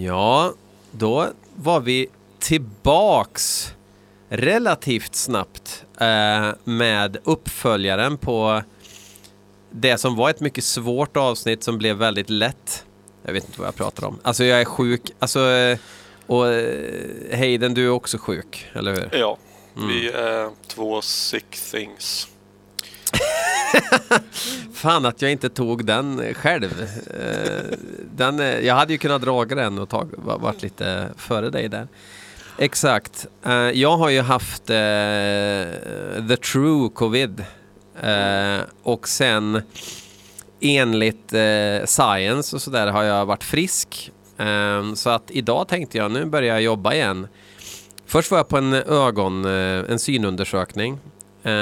Ja, då var vi tillbaks relativt snabbt eh, med uppföljaren på det som var ett mycket svårt avsnitt som blev väldigt lätt. Jag vet inte vad jag pratar om. Alltså jag är sjuk. Alltså, eh, och eh, Hayden, du är också sjuk, eller hur? Ja, vi är två sick things. Fan att jag inte tog den själv. Eh, den, eh, jag hade ju kunnat dra den och tag, varit lite före dig där. Exakt. Eh, jag har ju haft the true covid. Och sen enligt science och sådär har jag varit frisk. Ehm, så att idag tänkte jag nu börjar jag jobba igen. Först var jag på en ögon, en synundersökning. Eh,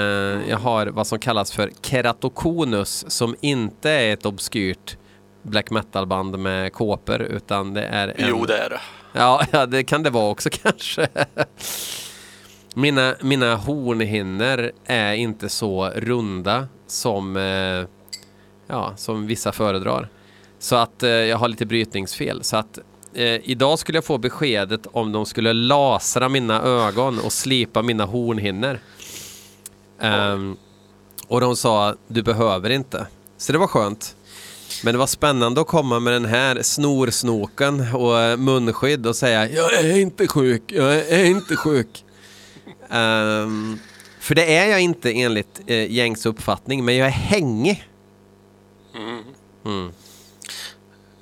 Jag har vad som kallas för keratokonus som inte är ett obskyrt black metal-band med kåpor utan det är en... Jo, det är det. Ja, ja, det kan det vara också kanske. Mina, mina hornhinnor är inte så runda som, eh, ja, som vissa föredrar. Så att eh, jag har lite brytningsfel. Så att eh, idag skulle jag få beskedet om de skulle lasra mina ögon och slipa mina hornhinnor. Ehm, och de sa, du behöver inte. Så det var skönt. Men det var spännande att komma med den här snorsnoken och eh, munskydd och säga Jag är inte sjuk, jag är inte sjuk. Ehm, för det är jag inte enligt uh, gängs uppfattning, men jag är hängig. Mm.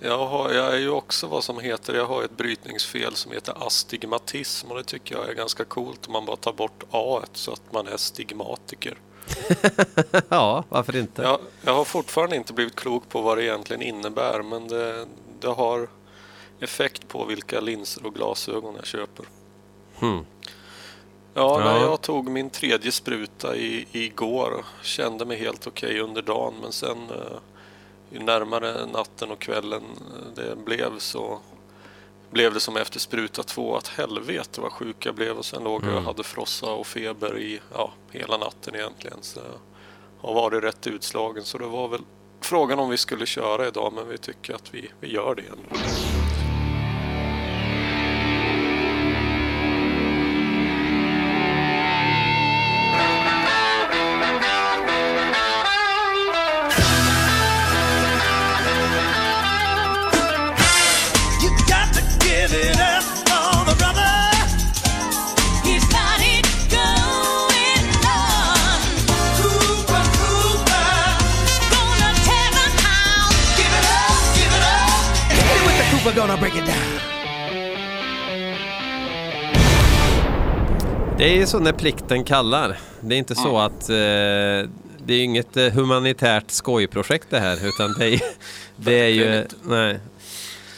Jag, har, jag är ju också vad som heter, jag har ett brytningsfel som heter astigmatism och det tycker jag är ganska coolt om man bara tar bort A så att man är stigmatiker. ja, varför inte? Jag, jag har fortfarande inte blivit klok på vad det egentligen innebär men det, det har effekt på vilka linser och glasögon jag köper. Hmm. Ja, Ja. Nej, jag tog min tredje spruta i, igår. Kände mig helt okej under dagen men sen eh, ju närmare natten och kvällen eh, det blev så blev det som efter spruta två att helvete vad sjuk jag blev och sen låg jag och Mm. hade frossa och feber i ja, hela natten egentligen. Så jag har varit rätt utslagen så det var väl frågan om vi skulle köra idag men vi tycker att vi, vi gör det ändå. Gonna break it down. Det är ju så när plikten kallar. Det är inte så att eh, det är inget eh, humanitärt skojprojekt det här utan det är, det är ju... Nej.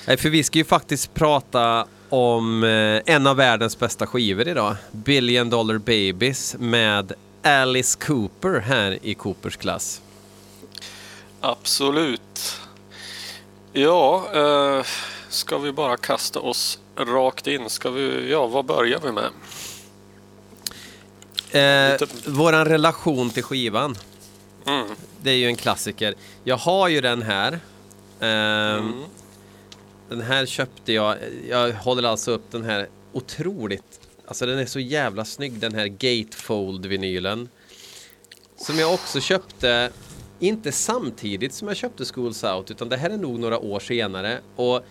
nej, för vi ska ju faktiskt prata om eh, en av världens bästa skivor idag. Billion Dollar Babies med Alice Cooper här i Coopers klass. Absolut. Ja, eh, ska vi bara kasta oss rakt in? Ska vi, ja, vad börjar vi med? Eh, våran relation till skivan. Mm. Det är ju en klassiker. Jag har ju den här. Ehm, Mm. Den här köpte jag. Jag håller alltså upp den här otroligt. Alltså den är så jävla snygg den här Gatefold-vinylen. Som jag också köpte. Inte samtidigt som jag köpte Schools Out utan det här är nog några år senare. Och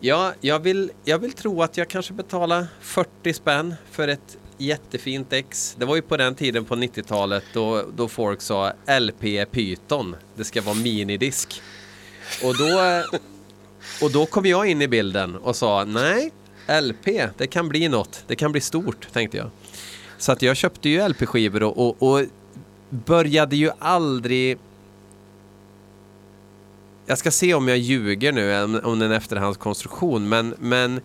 ja, jag vill, jag vill tro att jag kanske betalar 40 spänn för ett jättefint ex. Det var ju på den tiden på 90-talet då, då folk sa LP är pyton. Det ska vara minidisk. Och då, och då kom jag in i bilden och sa nej, LP, det kan bli något. Det kan bli stort, tänkte jag. Så att jag köpte ju LP-skivor och, och, och började ju aldrig... Jag ska se om jag ljuger nu om, om en efterhandskonstruktion, men, men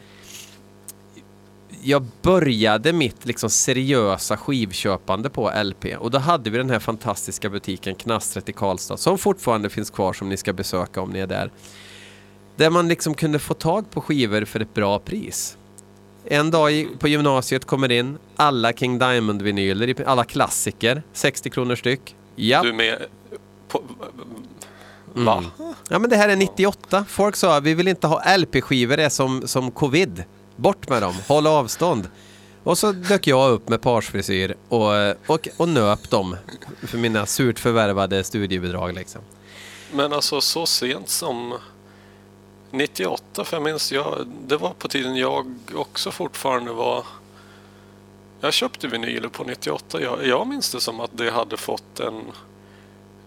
jag började mitt liksom seriösa skivköpande på LP och då hade vi den här fantastiska butiken Knastret i Karlstad som fortfarande finns kvar som ni ska besöka om ni är där. Där man liksom kunde få tag på skivor för ett bra pris. En dag på gymnasiet kommer in alla King Diamond-vinyler, alla klassiker, 60 kronor styck. Ja, Du med på, Va? Ja men det här är 98. Folk sa vi vill inte ha LP-skivor, det är som, som covid. Bort med dem, håll avstånd. Och så dök jag upp med parsfrisyr och, och, och nöp dem för mina surt förvärvade studiebidrag liksom. Men alltså så sent som 98, för jag minns, jag, det var på tiden jag också fortfarande var... Jag köpte vinyler på 98. Jag, jag minns det som att det hade fått en,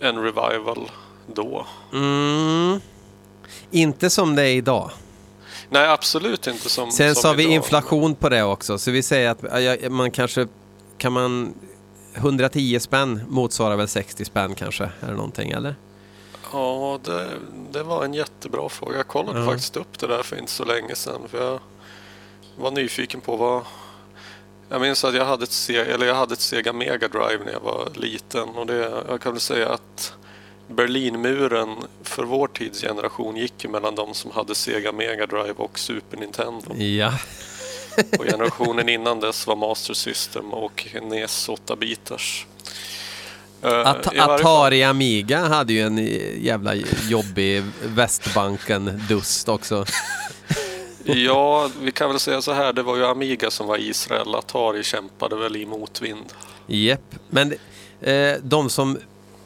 en revival då. Mm. Inte som det är idag. Nej, absolut inte som Sen som sa vi idag. inflation på det också, så vi säger att man kanske kan man 110 spänn motsvarar väl 60 spänn kanske, eller någonting eller? Ja, det, det var en jättebra fråga. Jag kollade Ja. faktiskt upp det där för inte så länge sedan. För jag var nyfiken på vad... Jag minns att jag hade ett, eller jag hade ett Sega Mega Drive när jag var liten. Och det, jag kan väl säga att Berlinmuren för vår tids generation gick ju mellan de som hade Sega Mega Drive och Super Nintendo. Ja. Och generationen innan dess var Master System och NES 8-bitars. Eh, At- Atari Amiga hade ju en jävla jobbig Västbanken-dust också. Ja, vi kan väl säga så här. Det var ju Amiga som var Israel. Atari kämpade väl i motvind. Jepp. Men eh, de som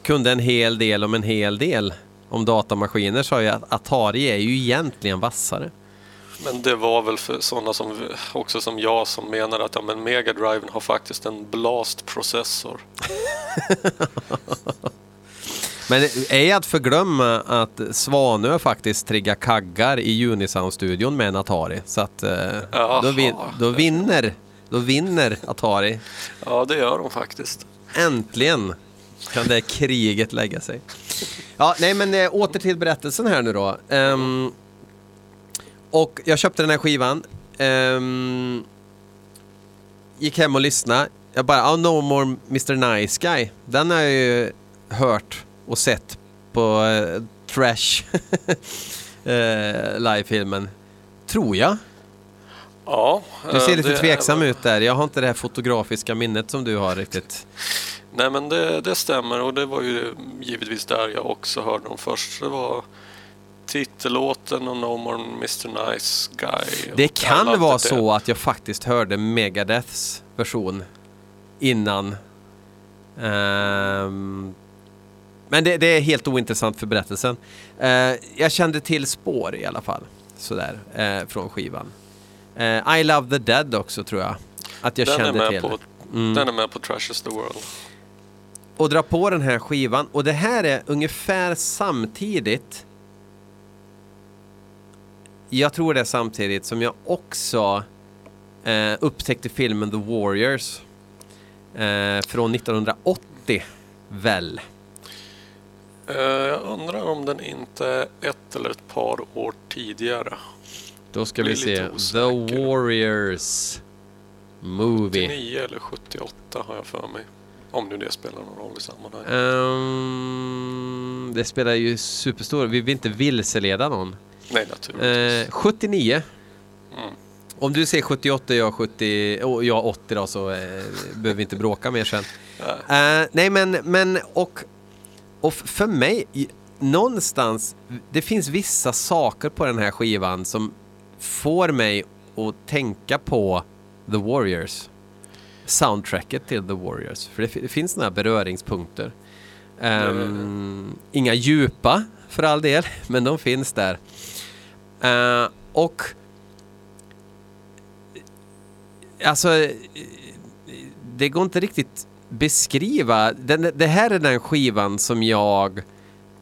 kunde en hel del om en hel del om datamaskiner sa ju att Atari är ju egentligen vassare. Men det var väl för sådana som också som jag som menar att ja, men Mega Driven har faktiskt en blast-processor. Men är att förglömma att Svanö faktiskt triggar kaggar i Unisound-studion med en Atari. Så att eh, då, vin- då, vinner, då vinner Atari. Ja, det gör de faktiskt. Äntligen kan det kriget lägga sig. Ja, nej men eh, åter till berättelsen här nu då. Ehm, och jag köpte den här skivan. Ehm, gick hem och lyssnade. Jag bara, oh, No More Mr Nice Guy. Den har jag ju hört och sett på eh, Trash eh, live-filmen. Tror jag. Ja, Du ser eh, lite det- tveksam ut där. Jag har inte det här fotografiska minnet som du har riktigt. Nej, men det, det stämmer och det var ju givetvis där jag också hörde dem först. Det var titellåten och No More Mr Nice Guy. Det kan vara the så att jag faktiskt hörde Megadeths version innan. Ehm, men det, det är helt ointressant för berättelsen. Eh, jag kände till spår i alla fall. Sådär, eh, från skivan. Eh, I Love the Dead också tror jag. Att jag Den är, kände med till. på, Mm. den är med på Trash is the World. Och dra på den här skivan. Och det här är ungefär samtidigt. Jag tror det är samtidigt som jag också eh, upptäckte filmen The Warriors. Eh, från 1980, väl? Eh, Jag undrar om den inte är ett eller ett par år tidigare. Då ska vi se. The. Warriors Movie. 79 eller 78 har jag för mig. Om nu det spelar någon roll i sammanhanget. Ehm, det spelar ju superstor. Vi vill inte vilseleda någon. Nej, naturligtvis. Eh, 79. Mm. Om du säger 78 och jag 70 och jag 80 då så eh, behöver vi inte bråka mer sen. Nej. Eh, nej men, men och, och för mig, någonstans, det finns vissa saker på den här skivan som får mig att tänka på The Warriors. Soundtracket till The Warriors. För det, det finns några beröringspunkter. Ehm, Inga djupa för all del, men de finns där. Uh, och alltså eh, det går inte riktigt beskriva. Den, det här är den skivan som jag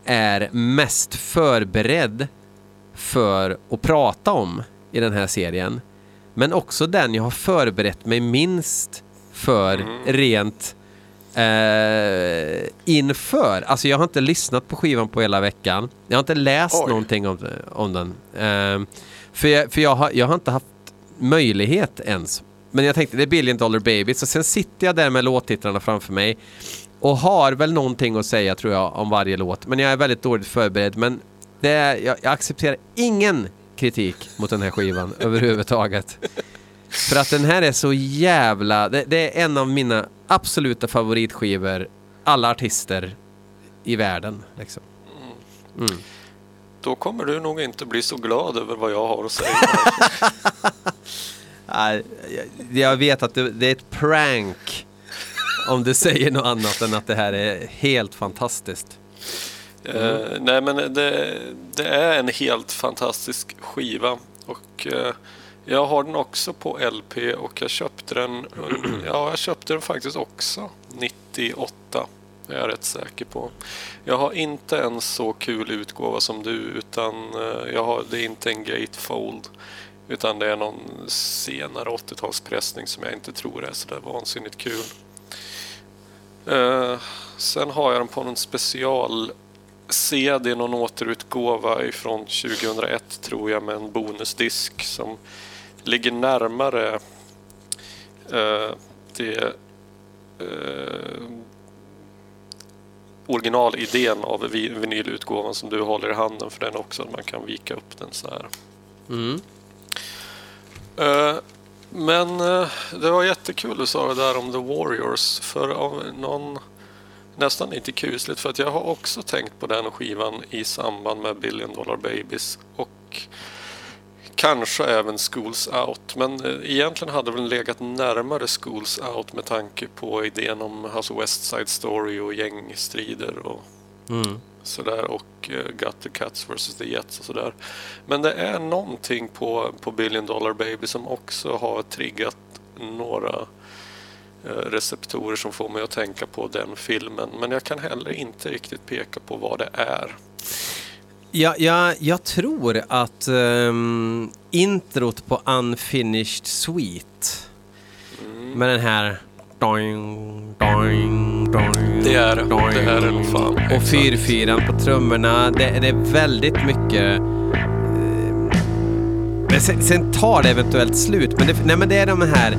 är mest förberedd för att prata om i den här serien. Men också den jag har förberett mig minst för rent eh, inför. Alltså jag har inte lyssnat på skivan på hela veckan. Jag har inte läst Oj. någonting om, om den. Eh, för jag, för jag, har, jag har inte haft möjlighet ens. Men jag tänkte det är Billion Dollar Baby. Så sen sitter jag där med låttitlarna framför mig. Och har väl någonting att säga tror jag om varje låt. Men jag är väldigt dåligt förberedd. Men det är, jag, jag accepterar ingen kritik mot den här skivan överhuvudtaget. För att den här är så jävla... Det, det är en av mina absoluta favoritskivor. Alla artister i världen. Liksom. Då kommer du nog inte bli så glad över vad jag har att säga. Jag- vet att det, är ett prank om du säger något annat än att det här är helt fantastiskt. Eh, nej men det, det är en helt fantastisk skiva och eh, jag har den också på LP och jag köpte den, ja jag köpte den faktiskt också 98. är jag rätt säker på. Jag har inte en så kul utgåva som du utan eh, jag har, det är inte en gatefold utan det är någon senare 80-talspressning som jag inte tror är sådär vansinnigt kul. Eh, sen har jag den på någon special CD, någon återutgåva ifrån 2001 tror jag med en bonusdisk som ligger närmare eh, det eh, originalidén av vi- vinylutgåvan som du håller i handen för den också, att man kan vika upp den så här. Mm. Eh, Men eh, det var jättekul du sa det där om The Warriors. För av någon nästan lite kusligt för att jag har också tänkt på den skivan i samband med Billion Dollar Babies och kanske även Schools Out. Men eh, egentligen hade väl legat närmare Schools Out med tanke på idén om alltså West Side Story och gängstrider och Mm. sådär och uh, Got the Cats vs the Jets och sådär. Men det är någonting på, på Billion Dollar Baby som också har triggat några eh, receptorer som får mig att tänka på den filmen. Men jag kan heller inte riktigt peka på vad det är. Ja, ja, jag tror att um, introt på Unfinished Sweet med den här doing, doing, doing, Det är det. är nog fan. Och Exakt. fyrfyran på trummorna. Det, det är väldigt mycket... eh, Men sen, sen tar det eventuellt slut. Men det, nej, men det är de här...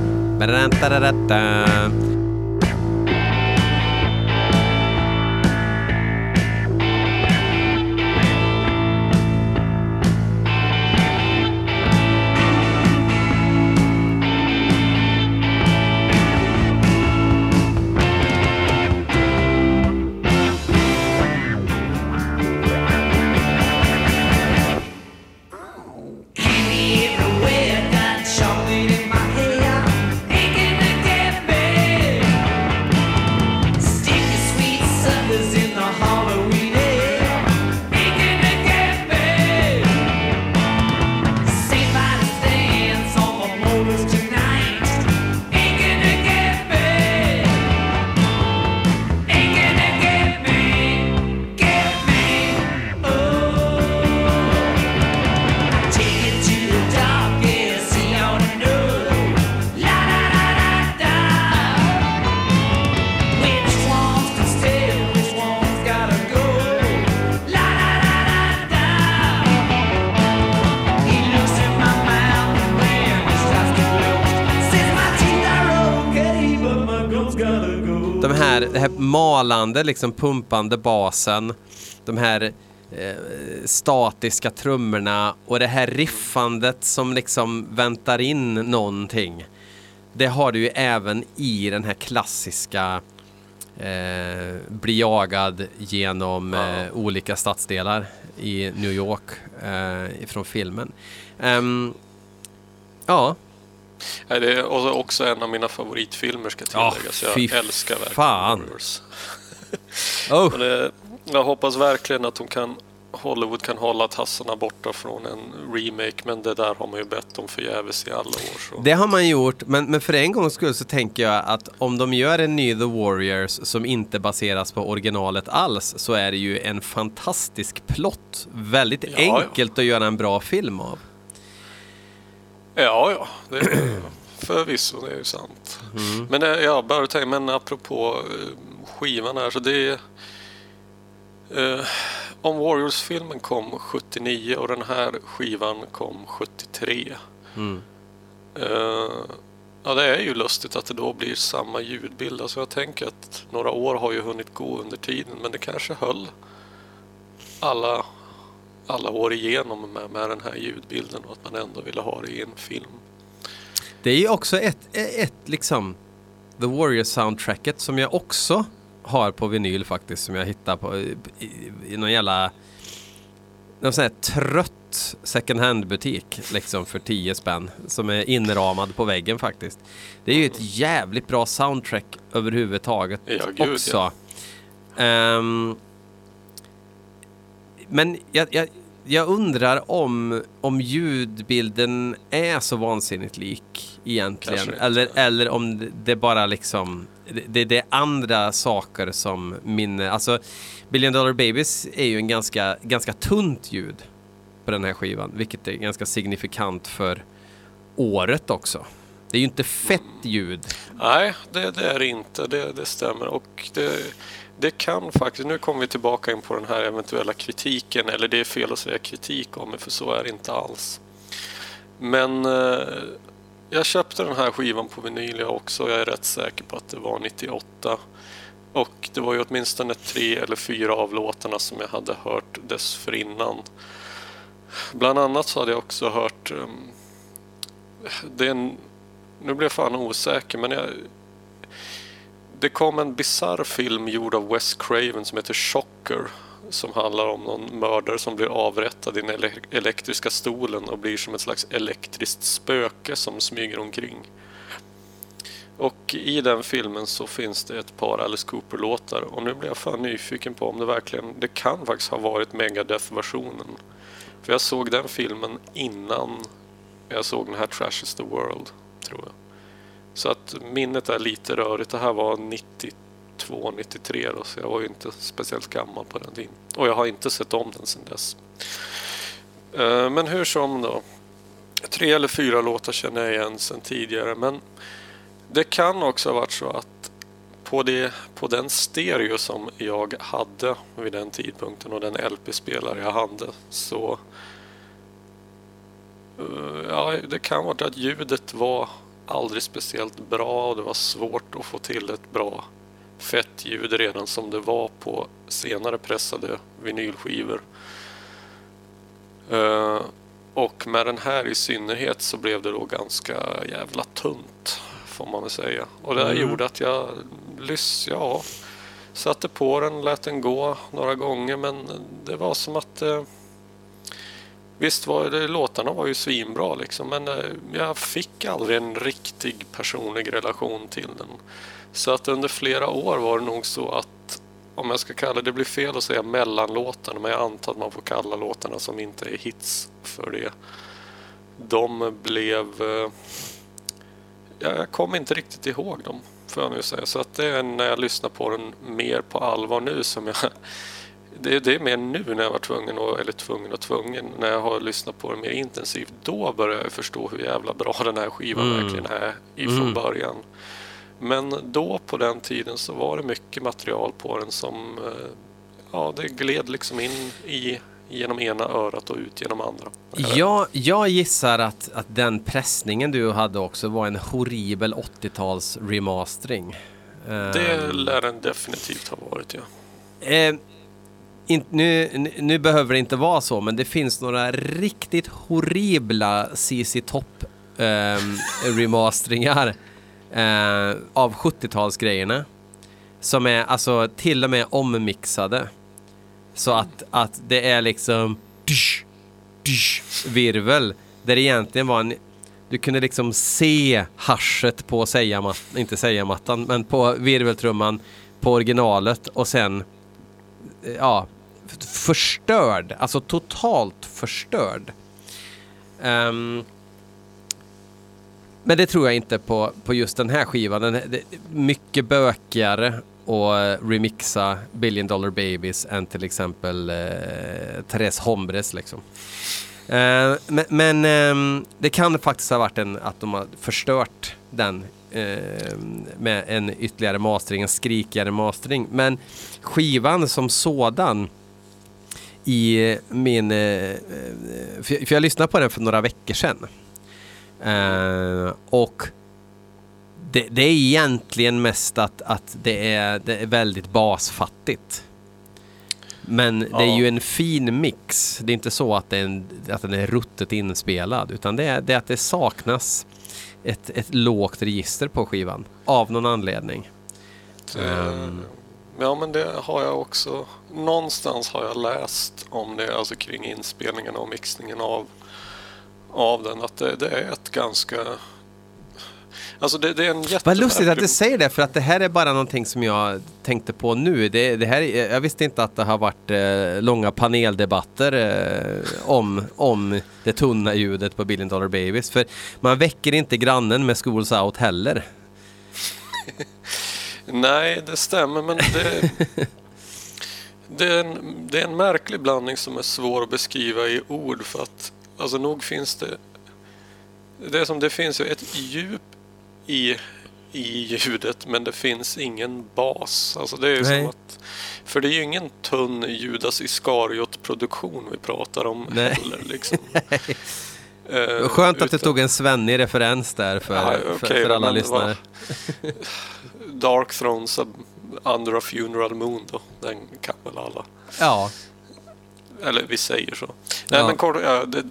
här, det här malande, liksom pumpande basen. De här eh, statiska trummorna och det här riffandet som liksom väntar in någonting. Det har du ju även i den här klassiska eh, bli jagad genom eh, olika stadsdelar i New York eh, ifrån filmen. Ehm, ja, Nej, det är också en av mina favoritfilmer ska Ja, tilläggas. jag fy älskar verkligen fan. Warriors. oh, det, jag hoppas verkligen att de kan, Hollywood kan hålla tassarna borta från en remake, men det där har man ju bett om förgäves i alla år. Så. Det har man gjort, men, men för en gångs skull så tänker jag att om de gör en ny The Warriors som inte baseras på originalet alls så är det ju en fantastisk plott. Väldigt Ja, ja. enkelt att göra en bra film av. Ja, ja, det är förvisso, det är ju sant. Men det, ja, bara tänk, men apropå eh, skivan här, så det är... Eh, om Warriors-filmen kom 79 och den här skivan kom 73. Mm. Eh, ja, det är ju lustigt att det då blir samma ljudbild. Alltså jag tänker att några år har ju hunnit gå under tiden, men det kanske höll alla, alla år igenom med, med den här ljudbilden och att man ändå ville ha det i en film. Det är ju också ett, ett liksom The Warriors soundtracket som jag också har på vinyl faktiskt som jag hittade på i, i, någon jävla någon sån här trött second hand-butik liksom för 10 spänn som är inramad på väggen faktiskt. Det är ju ett jävligt bra soundtrack överhuvudtaget Ja, gud, också. ja. Ehm, men jag, jag, jag undrar om, om ljudbilden är så vansinnigt lik egentligen. Eller, eller om det- bara liksom... Det, det, det är andra saker som minne... Alltså, Billion Dollar Babies är ju en ganska, ganska tunt ljud på den här skivan. Vilket är ganska signifikant för året också. Det är ju inte fett ljud. Nej, det, det är det inte. Det, det stämmer. Och det, det kan faktiskt... Nu kommer vi tillbaka in på den här eventuella kritiken. Eller det är fel att säga kritik om det, för så är det inte alls. Men eh, jag köpte den här skivan på vinyl jag också. Jag är rätt säker på att det var 98. Och det var ju åtminstone tre eller fyra av låtarna som jag hade hört dessförinnan. Bland annat så hade jag också hört... Um, det är en, nu blir jag fan osäker, men jag, det kom en bizarr film gjord av Wes Craven som heter Shocker. Som handlar om någon mördare som blir avrättad i den ele- elektriska stolen och blir som ett slags elektriskt spöke som smyger omkring. Och i den filmen så finns det ett par Alice Cooper-låtar och nu blir jag fan nyfiken på om det verkligen, det kan faktiskt ha varit Megadeth-versionen. För jag såg den filmen innan jag såg den här Trash is the World, tror jag. Så att minnet är lite rörigt. Det här var 92, 93 då, så jag var ju inte speciellt gammal på den tiden. Och jag har inte sett om den sedan dess. Eh, men hur som då. Tre eller fyra låtar känner jag igen sedan tidigare, men det kan också ha varit så att på, det, på den stereo som jag hade vid den tidpunkten och den LP-spelare jag hade så eh, Ja, det kan vara att ljudet var aldrig speciellt bra och det var svårt att få till ett bra fett ljud redan som det var på senare pressade vinylskivor. Eh, Och med den här i synnerhet så blev det då ganska jävla tunt får man väl säga. Och det Mm. gjorde att jag lys, ja, satte på den, lät den gå några gånger men det var som att eh, Visst var det, låtarna var ju svinbra liksom men eh, jag fick aldrig en riktig personlig relation till den. Så att under flera år var det nog så att om jag ska kalla det, det blir fel att säga mellanlåtarna men jag antar att man får kalla låtarna som inte är hits för det. De blev... Eh, jag kommer inte riktigt ihåg dem får jag nu säga. Så att det är när jag lyssnar på den mer på allvar nu som jag det, det är mer nu när jag var tvungen, och, eller tvungen och tvungen, när jag har lyssnat på den mer intensivt. Då börjar jag förstå hur jävla bra den här skivan Mm. verkligen är ifrån Mm. början. Men då på den tiden så var det mycket material på den som eh, ja, det gled liksom in i, genom ena örat och ut genom andra. Jag, jag gissar att, att den pressningen du hade också var en horribel 80-tals remastering. Det Ehm, lär den definitivt ha varit, ja. Eh, in, nu, nu- behöver det inte vara så, men det finns några riktigt horribla CC Top ehm, remasteringar eh, av 70-talsgrejerna. Som är alltså till och med ommixade. Så att, att det är liksom dysch, dysch, virvel. Där det egentligen var en... Du kunde liksom se haschet på sägamattan, inte sägamattan, men på virveltrumman på originalet och sen eh, ja, förstörd, alltså totalt förstörd. Um, men det tror jag inte på, på just den här skivan. Den, det, mycket bökigare att eh, remixa Billion Dollar Babies än till exempel eh, Therese Hombres liksom. Eh, men men eh, det kan faktiskt ha varit en, att de har förstört den eh, med en ytterligare mastering, en skrikigare mastering. Men skivan som sådan i min... Eh, eh för, för jag lyssnade på den för några veckor sedan. Eh, och det, det är egentligen mest att, att det, är, det är väldigt basfattigt. Men det är ju en fin mix. Det är inte så att, det är en, att den är ruttet inspelad. Utan det är, det är att det saknas ett, ett lågt register på skivan. Av någon anledning. Ehm. Ja, men det har jag också. Någonstans har jag läst om det, alltså kring inspelningen och mixningen av, av den. Att det, det är ett ganska... Alltså det, det är en Vad lustigt att du säger det, för att det här är bara någonting som jag tänkte på nu. Det, det här, är- jag visste inte att det har varit eh, långa paneldebatter eh, om, om det tunna ljudet på Billion Dollar Babies. För man väcker inte grannen med Schools Out heller. Nej, det stämmer, men det, det, är en, det är en märklig blandning som är svår att beskriva i ord för att alltså nog finns det det är som det finns ett djup i, i ljudet men det finns ingen bas. Alltså det är som att för det är ju ingen tunn Judas Iskariot-produktion vi pratar om Nej. heller. Liksom. Eh, Skönt att du utan- tog en svennig referens där för, Ja, för, okej, för alla lyssnare. Dark Thrones Under a Funeral Moon då. Den kan väl alla. Ja, Eller vi säger så. Nej Ja. men kort, ja, det,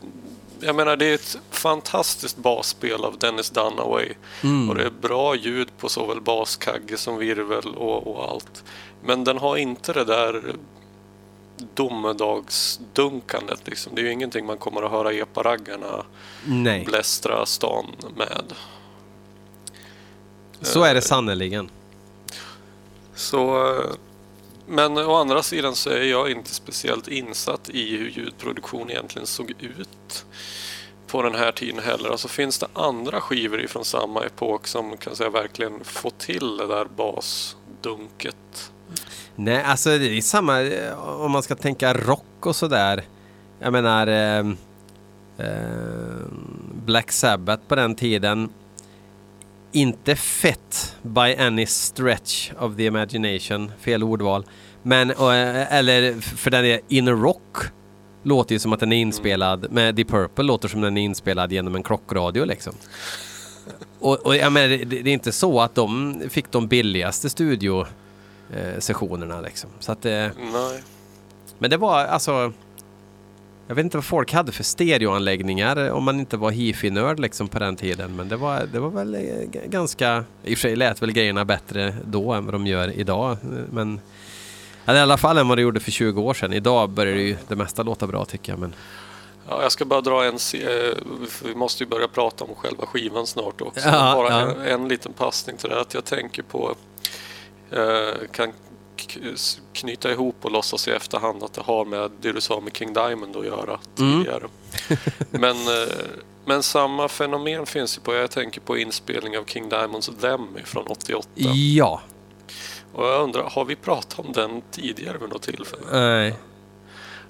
jag menar det är ett fantastiskt basspel av Dennis Dunaway. Mm. Och det är bra ljud på såväl baskagge som virvel och, och allt. Men den har inte det där domedagsdunkandet liksom. Det är ju ingenting man kommer att höra eparaggarna nej. blästra stan med. Så är det sannerligen. Så, eh, men å andra sidan så är jag inte speciellt insatt i hur ljudproduktion egentligen såg ut på den här tiden heller. Alltså finns det andra skivor ifrån samma epok som kan säga verkligen få till det där basdunket? Nej, alltså det är samma eh, om man ska tänka rock och sådär. Jag menar eh, eh, Black Sabbath på den tiden. Inte fett by any stretch of the imagination. Fel ordval. Men, eh, eller för den är In a Rock låter ju som att den är inspelad med Deep Purple låter som den är inspelad genom en klockradio liksom. Och, och jag menar, det, det är inte så att de fick de billigaste studio eh, liksom. Så att, eh, Nej. men det var alltså jag vet inte vad folk hade för stereoanläggningar eh, om man inte var hifi-nörd liksom på den tiden. Men det var, det var väl eh, ganska... I och för sig lät väl grejerna bättre då än vad de gör idag. eh, Men eller i alla fall än vad det gjorde för 20 år sedan. Idag börjar det ju det mesta låta bra tycker jag. Men Ja, jag ska bara dra en... Vi måste ju börja prata om själva skivan snart också. Ja, bara ja. En, en liten passning till det. Att jag tänker på... Kan knyta ihop och låtsas i efterhand att det har med det du sa med King Diamond att göra Mm. tidigare. men, eh, men samma fenomen finns ju på... Jag tänker på inspelning av King Diamonds Them från 88. ja, Och jag undrar, har vi pratat om den tidigare vid något tillfälle? nej.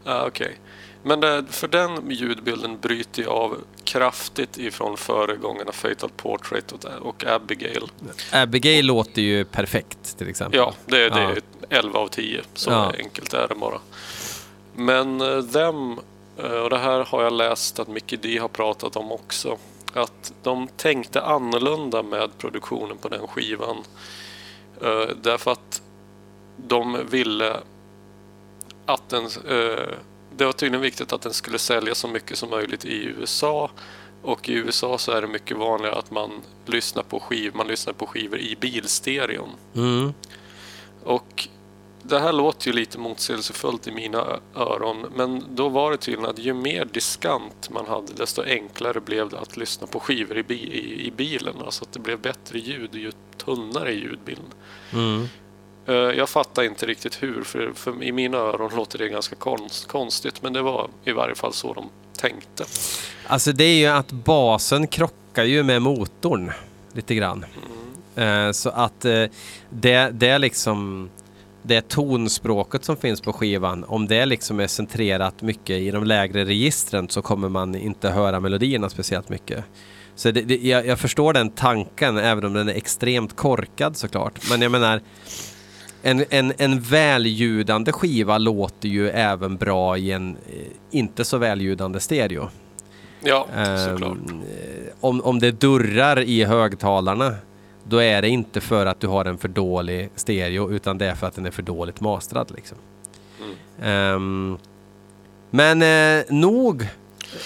Ja, okej. Men det, för den ljudbilden bryter jag av kraftigt ifrån föregångarna Fatal Portrait och, och Abigail. Abigail låter ju perfekt till exempel. Ja, det, det Ja. är 11 av 10. Så Ja. enkelt är det bara. Men uh, them, eh, och det här har jag läst att Mickey D har pratat om också. Att de tänkte annorlunda med produktionen på den skivan. Eh, därför att de ville att den... det var tydligen viktigt att den skulle sälja så mycket som möjligt i USA. Och i USA så är det mycket vanligare att man lyssnar på skivor, man lyssnar på skivor i bilstereon. Mm. Och det här låter ju lite motsägelsefullt i mina öron, men då var det tydligen att ju mer diskant man hade, desto enklare blev det att lyssna på skivor i, bi- i, i bilen. Alltså att det blev bättre ljud ju tunnare ljudbild. Mm. Eh, Jag fattar inte riktigt hur, för, för i mina öron låter det ganska konst, konstigt, men det var i varje fall så de tänkte. Alltså det är ju att basen krockar ju med motorn lite grann. Eh, så att eh, det, det är liksom det tonspråket som finns på skivan, om det liksom är centrerat mycket i de lägre registren så kommer man inte höra melodierna speciellt mycket. Så det, det, jag, jag förstår den tanken, även om den är extremt korkad såklart. Men jag menar, en, en, en väljudande skiva låter ju även bra i en eh, inte så väljudande stereo. Ja, Ehm, såklart. eh, om, om det durrar i högtalarna då är det inte för att du har en för dålig stereo utan det är för att den är för dåligt mastrad. Liksom. Mm. Ehm, men eh, nog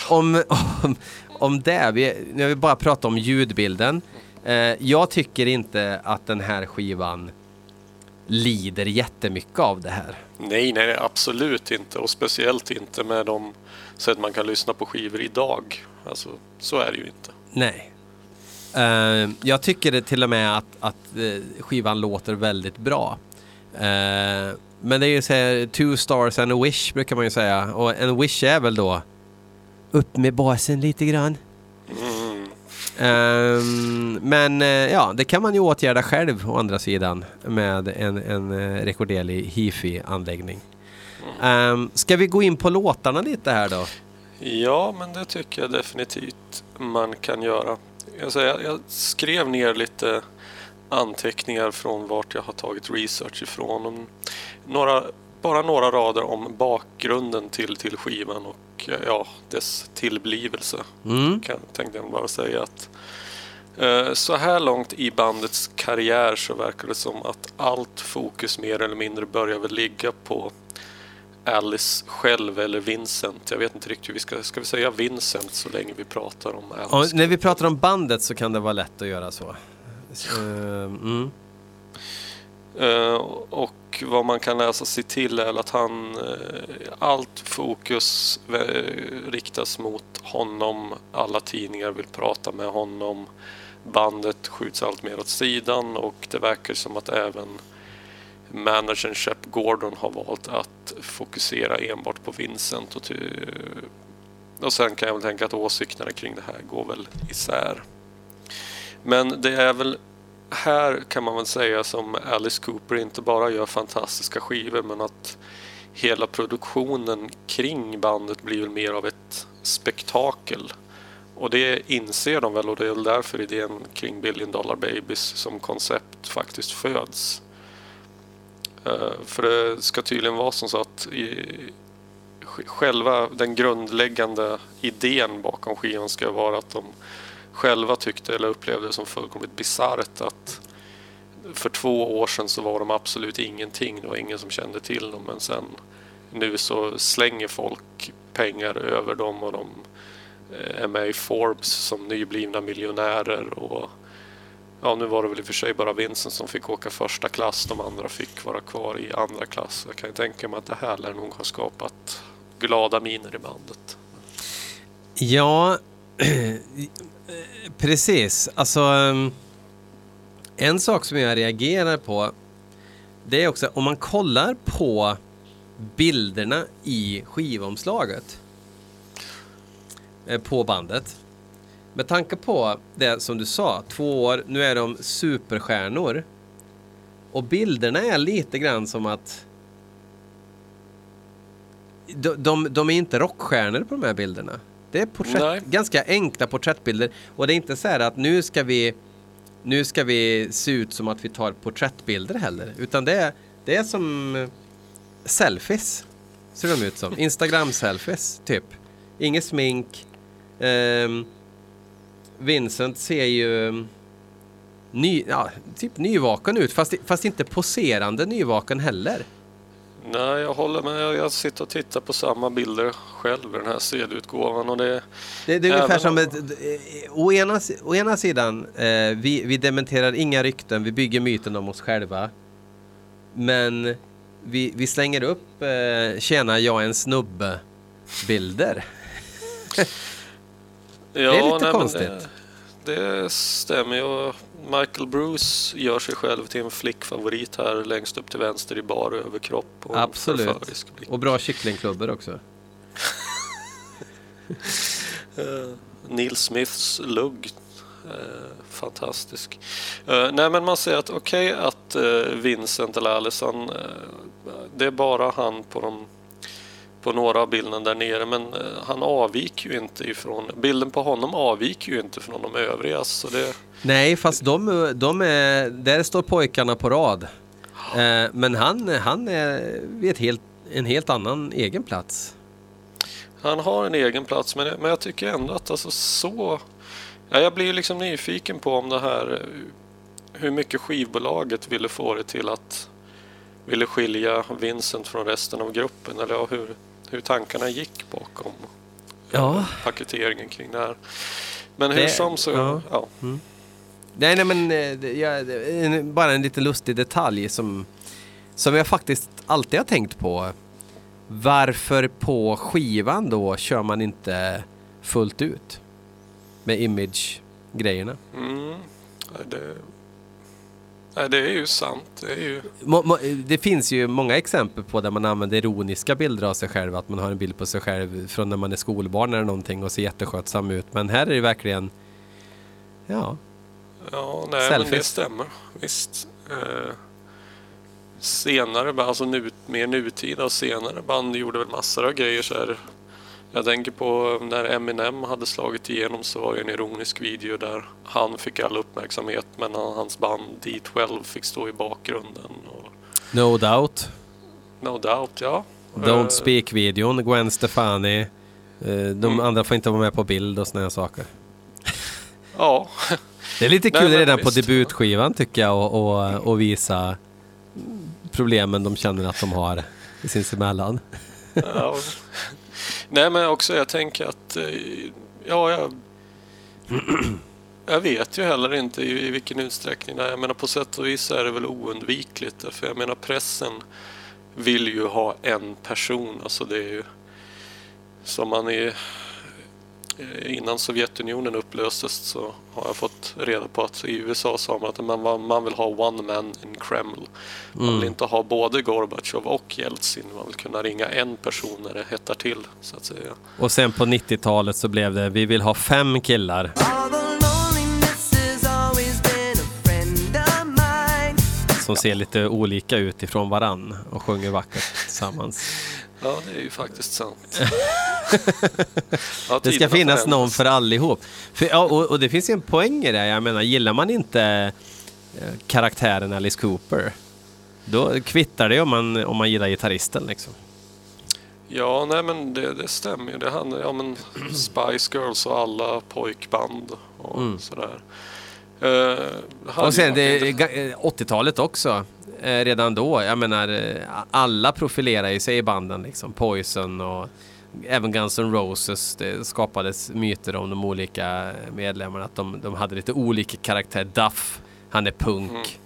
om, om, om det. Vi, nu har vi bara pratat om ljudbilden. Eh, jag tycker inte att den här skivan lider jättemycket av det här. Nej, nej, absolut inte. Och speciellt inte med de sätt man kan lyssna på skivor idag. Alltså, så är det ju inte. Nej. Eh, jag tycker det till och med att, att eh, skivan låter väldigt bra. Eh, men det är ju så här, two stars and a wish brukar man ju säga. Och en wish är väl då upp med basen lite grann. Mm. Ehm, men eh, ja, det kan man ju åtgärda själv å andra sidan med en, en eh, rekorderlig hifi-anläggning. Um, ska vi gå in på låtarna lite här då? Ja, men det tycker jag definitivt man kan göra. Alltså, jag, jag skrev ner lite anteckningar från vart jag har tagit research ifrån. Några, bara några rader om bakgrunden till, till skivan och eh, ja, dess tillblivelse. Mm. Kan, tänkte jag bara säga att eh, så här långt i bandets karriär så verkar det som att allt fokus mer eller mindre börjar väl ligga på Alice själv eller Vincent. Jag vet inte riktigt hur vi ska, ska vi säga Vincent så länge vi pratar om Alice? Och när vi pratar om bandet så kan det vara lätt att göra så. Så, mm. Eh, och vad man kan läsa sig till är att han, eh, allt fokus eh, riktas mot honom. Alla tidningar vill prata med honom. Bandet skjuts allt mer åt sidan och det verkar som att även managern Shep Gordon har valt att fokusera enbart på Vincent. Och, och sen kan jag väl tänka att åsikterna kring det här går väl isär. Men det är väl här kan man väl säga som Alice Cooper inte bara gör fantastiska skivor men att hela produktionen kring bandet blir väl mer av ett spektakel. Och det inser de väl och det är väl därför idén kring Billion Dollar Babies som koncept faktiskt föds. Eh, för det ska tydligen vara som så att själva den grundläggande idén bakom skivan ska vara att de själva tyckte eller upplevde det som fullkomligt bisarrt att för två år sedan så var de absolut ingenting. Det var ingen som kände till dem. Men sen nu så slänger folk pengar över dem och de eh, är med i Forbes som nyblivna miljonärer. Och ja, nu var det väl i och för sig bara Vincent som fick åka första klass. De andra fick vara kvar i andra klass. Jag kan ju tänka mig att det här lär nog ha skapat glada miner i bandet. Ja, precis. Alltså, um, en sak som jag reagerar på det är också om man kollar på bilderna i skivomslaget eh, på bandet. Med tanke på det som du sa, två år, nu är de superstjärnor. Och bilderna är lite grann som att de, de, de är inte rockstjärnor på de här bilderna. Det är porträtt, ganska enkla porträttbilder. Och det är inte så här att nu ska vi nu ska vi se ut som att vi tar porträttbilder heller. Utan det är, det är som selfies. Ser de ut som. Instagram-selfies, typ. Inget smink. Ehm, Vincent ser ju ny, ja, typ nyvaken ut. Fast, fast inte poserande nyvaken heller. Nej, jag håller med. Jag- sitter och tittar på samma bilder själv i den här CD-utgåvan och det Det, det är ungefär som om- ett, eh, å, ena, å ena sidan, eh, vi, vi dementerar inga rykten, vi bygger myten om oss själva. Men vi, vi slänger upp eh, tjena jag är en snubbe bilder. Ja, är lite nej, konstigt. Det, det stämmer ju. Michael Bruce gör sig själv till en flickfavorit här längst upp till vänster i bar överkropp. Och Absolut. Och bra kycklingklubbor också. Eh, Neil Smiths lugg. Eh, fantastisk. Eh, nej men man säger att okej att eh, Vincent eller Allison, det är bara han på de på några av bilderna där nere men han avviker ju inte ifrån, bilden på honom avviker ju inte från de övriga så det Nej, fast de, de är, där står pojkarna på rad. Eh, men han, han är vid helt, en helt annan egen plats. Han har en egen plats men, men jag tycker ändå att alltså så... Ja, jag blir liksom nyfiken på om det här... eh, Hur mycket skivbolaget ville få det till att... Ville skilja Vincent från resten av gruppen eller hur, hur tankarna gick bakom Ja. paketeringen kring det här. Men hur Det- som så... ja. Ja. Nej, nej men eh, det- ja, det är en- bara en lite lustig detalj som som jag faktiskt alltid har tänkt på. Varför på skivan då kör man inte fullt ut? Med image-grejerna. Mm. Det... Nej, det är ju sant. Det är ju... Det finns ju många exempel på där man använder ironiska bilder av sig själv. Att man har en bild på sig själv från när man är skolbarn eller någonting och ser jätteskötsam ut. Men här är det verkligen... Ja, Ja, nej, men det Selfies. stämmer. Visst. Eh, senare alltså nu, mer nutida och senare band gjorde väl massor av grejer så här. Jag tänker på när Eminem hade slagit igenom så var det en ironisk video där han fick all uppmärksamhet men han- hans band D12 fick stå i bakgrunden. Och No Doubt. no doubt, ja. Don't Eh, Speak-videon, Gwen Stefani. Eh, De Mm. andra får inte vara med på bild och såna här saker. Ja, Det är lite Nej, kul men redan på visst. debutskivan tycker jag och, och, och visa problemen de känner att de har sinsemellan. Ja. Nej men också jag tänker att eh, ja, jag, jag vet ju heller inte i, i vilken utsträckning är. Jag menar på sätt och vis är det väl oundvikligt. För jag menar pressen vill ju ha en person. Alltså det är ju som man eh, innan Sovjetunionen upplöstes så har jag fått reda på att i USA sa man att man, man vill ha one man in Kreml. Man vill inte ha både Gorbatjov och Jeltsin. Man vill kunna ringa en person när det hettar till så att säga. Och sen på 90-talet så blev det vi vill ha fem killar. Som ser lite olika ut ifrån varann och sjunger vackert tillsammans. Ja, det är ju faktiskt sant. Ja, Det ska finnas någon för allihop. För, ja, och, och det finns ju en poäng i det. Jag menar, gillar man inte eh, karaktären Alice Cooper då kvittar det om man, om man gillar gitarristen liksom. Ja, nej men det, det stämmer ju. Det handlar ja, men Spice Girls och alla pojkband och sådär. Eh, Mm. Och sen ju det, varit ga- eh, 80-talet också. Eh, redan då. Jag menar, alla profilerar ju sig i banden liksom. Poison och även Guns N' Roses. Det skapades myter om de olika medlemmarna. Att de, de hade lite olika karaktär. Duff, han är punk.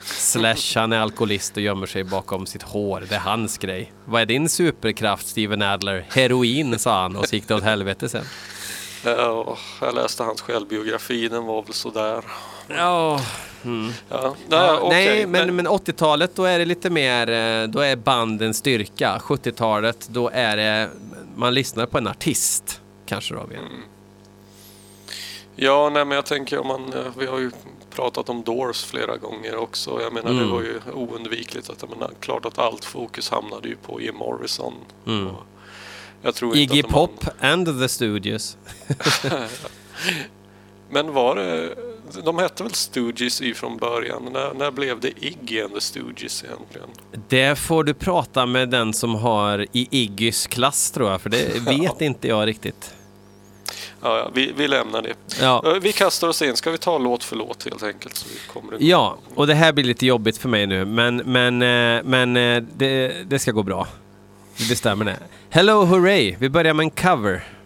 Slash, han är alkoholist och gömmer sig bakom sitt hår. Det är hans grej. Vad är din superkraft, Steven Adler? Heroin, sa han och så gick det åt helvete sen. Ja, och jag läste hans självbiografi, den var väl sådär. Ja, Ja, nej, Ja, okej, nej, men, men 80-talet då är det lite mer, eh, då är banden styrka. 70-talet då är det, man lyssnar på en artist. Kanske då. Mm. Ja, nej, men jag tänker om man, eh, vi har ju pratat om Doors flera gånger också. Jag menar Mm. det var ju oundvikligt att, jag menar, klart att allt fokus hamnade ju på Jim Morrison. Och jag tror Iggy de- Pop and the Stooges. Men var det, de hette väl Stooges i från början? När, när blev det Iggy and the Stooges egentligen? Det får du prata med den som har i Iggys klass tror jag, för det vet inte jag riktigt. Ja, ja vi, vi lämnar det. Ja. Eh, Vi kastar oss in. Ska vi ta låt för låt helt enkelt? Så vi kommer igång? Ja, och det här blir lite jobbigt för mig nu, men, men, eh, men eh, det, det ska gå bra. Vi bestämmer det. Hello Hooray! Vi börjar med en cover.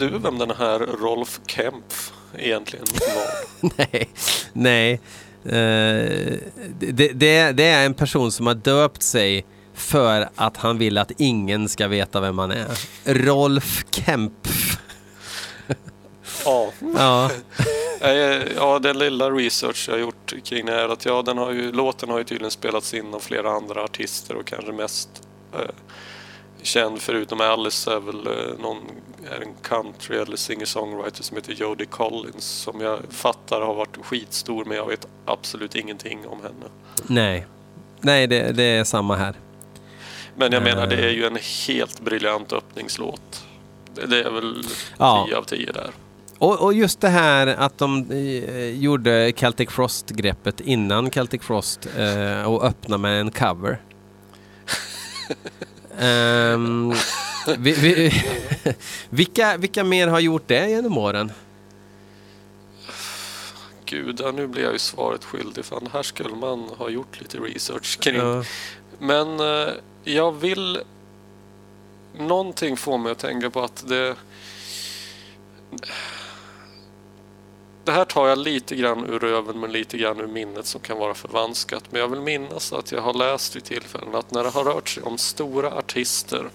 Du vem den här Rolf Kempf egentligen var? nej, nej. Eh, det, det, det är en person som har döpt sig för att han vill att ingen ska veta vem han är. Rolf Kempf. Ja, Ja, ja, den lilla research jag gjort kring det här är att ja, den har ju, låten har ju tydligen spelats in av flera andra artister och kanske mest eh, känd förutom Alice är väl eh, någon är en country eller singer-songwriter som heter Jodie Collins som jag fattar har varit skitstor men jag vet absolut ingenting om henne. nej. Nej, det, det är samma här. Men jag menar, det Eh. är ju en helt briljant öppningslåt. Det är väl 10 Ja. av 10 där. Och, och just det här att de eh, gjorde Celtic Frost-greppet innan Celtic Frost eh, och öppna med en cover. Ehm, vi, vi, vilka, vilka mer har gjort det genom åren? Gud, nu blir jag ju svaret skyldig. Fan, här skulle man ha gjort lite research kring. Ja. Men eh, jag vill... Någonting får mig att tänka på att det... Det här tar jag lite grann ur röven men lite grann ur minnet som kan vara förvanskat. Men jag vill minnas att jag har läst vid tillfällen att när det har rört sig om stora artister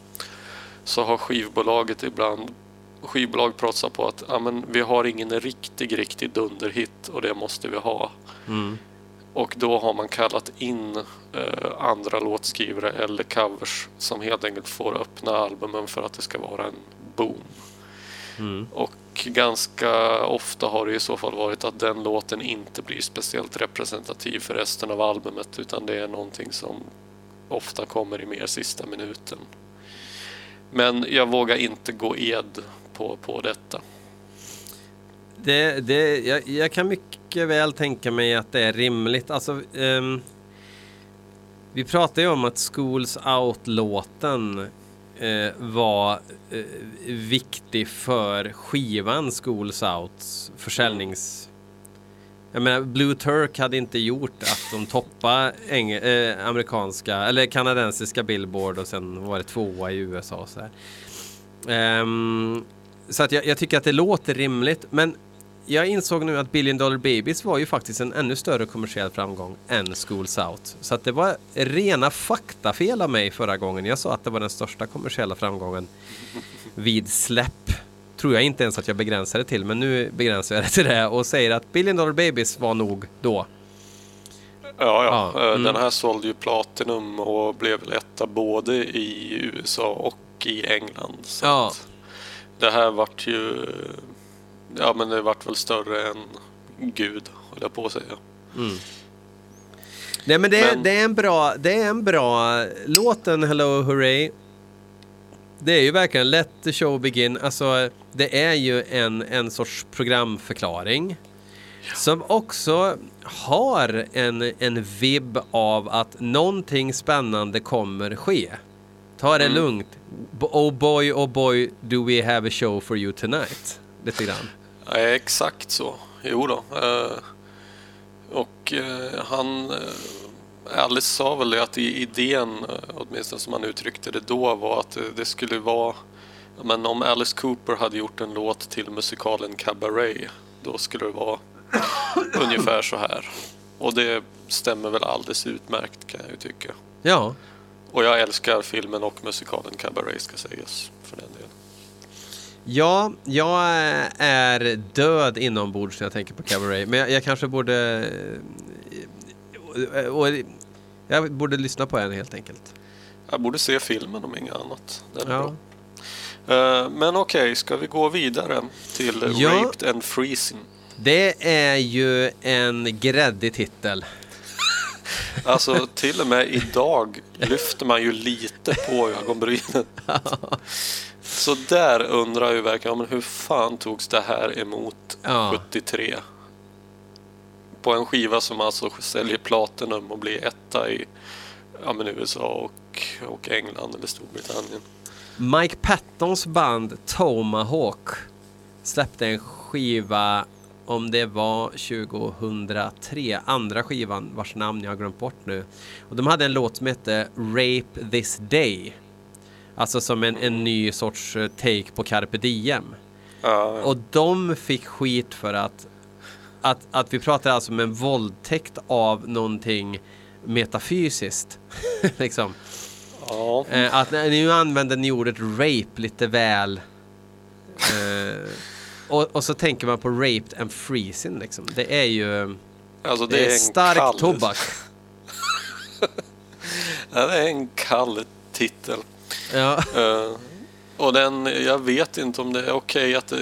så har skivbolaget ibland skivbolag pratat på att men vi har ingen riktig, riktig dunderhit och det måste vi ha. Mm. Och då har man kallat in eh, andra låtskrivare eller covers som helt enkelt får öppna albumen för att det ska vara en boom. Mm. Och ganska ofta har det i så fall varit att den låten inte blir speciellt representativ för resten av albumet utan det är någonting som ofta kommer i mer sista minuten. Men jag vågar inte gå ed på, på detta. Det, det, jag, jag kan mycket väl tänka mig att det är rimligt. Alltså, um, vi pratade ju om att Schools Out-låten eh, var eh, viktig för skivan Schools Outs försäljnings... Jag menar, Blue Turk hade inte gjort att de toppade eh, amerikanska eller kanadensiska Billboard och sen var det tvåa i USA och så här. Um, så att jag, jag tycker att det låter rimligt, men jag insåg nu att Billion Dollar Babies var ju faktiskt en ännu större kommersiell framgång än Schools Out. Så att det var rena faktafel av mig förra gången. Jag sa att det var den största kommersiella framgången vid släpp. Tror jag inte ens att jag begränsade till, men nu begränsar jag det till det och säger att Billion Dollar Babies var nog då. Ja, ja. Ja, Eh, mm. Den här sålde ju Platinum och blev väl etta både i USA och i England. Så Ja. det här vart ju... Ja, men det vart väl större än Gud, höll jag på att säga. Nej men det, är- Men- det, är en bra, det är en bra låten Hello Hooray. Det är ju verkligen let the show begin. Alltså det är ju en, en sorts programförklaring. Som också har en, en vibb av att någonting spännande kommer ske. Ta det lugnt. Bo- Oh boy, oh boy, do we have a show for you tonight? Lite grann. Ja, exakt så. Jo då. Eh, Och eh, han... eh, Alice sa väl det att i idén, åtminstone som han uttryckte det då, var att det- skulle vara... Men om Alice Cooper hade gjort en låt till musikalen Cabaret, då skulle det vara ungefär så här. Och det stämmer väl alldeles utmärkt kan jag ju tycka. Ja, Och jag älskar filmen och musikalen Cabaret ska sägas för den delen. Ja, jag är död inombords när jag tänker på Cabaret. Men jag, jag kanske borde... eh, Och, jag borde lyssna på den helt enkelt. Jag borde se filmen om inget annat. Den är Ja. bra. Eh, Men okej, ska vi gå vidare till eh, Ja. Raped and Freezing? Det är ju en gräddig titel. Alltså till och med idag lyfter man ju lite på ögonbrynen. Så där undrar ju verkligen, men hur fan togs det här emot Ja. 73? På en skiva som alltså säljer Platinum och blir etta i ja, men USA och, och England eller Storbritannien. Mike Pattons band Tomahawk släppte en skiva om det var 2003, andra skivan vars namn jag har glömt bort nu. Och de hade en låt som hette Rape This Day. Alltså som en, en ny sorts eh, take på carpe diem. Ja, Och de fick skit för att, att, att vi pratar alltså om en våldtäkt av någonting metafysiskt. liksom. ja. Eh, att nu använder ni ordet rape lite väl. Eh, och, och så tänker man på raped and freezing liksom. Det är ju Alltså det är en stark kall- tobak. Det är en kall titel. Ja. Eh, och den, jag vet inte om det är okej att det,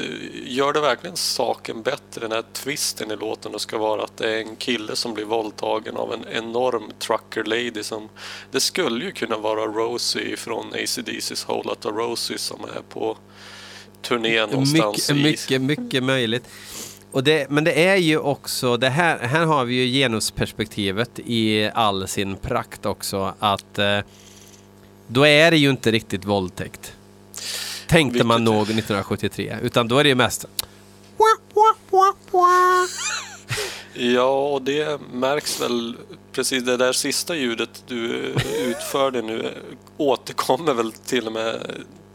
gör det verkligen saken bättre den här twisten i låten ska vara att det är en kille som blir våldtagen av en enorm trucker lady som det skulle ju kunna vara Rosie från ACDC's Whole Lotta Rosie som är på turné någonstans Mycket, mycket, mycket möjligt. Och det, men det är ju också, det här, här har vi ju genusperspektivet i all sin prakt också. Att eh, då är det ju inte riktigt våldtäkt. Tänkte Vilket- man nog 1973. Utan då är det ju mest Ja, och det märks väl precis det där sista ljudet du utförde nu återkommer väl till och med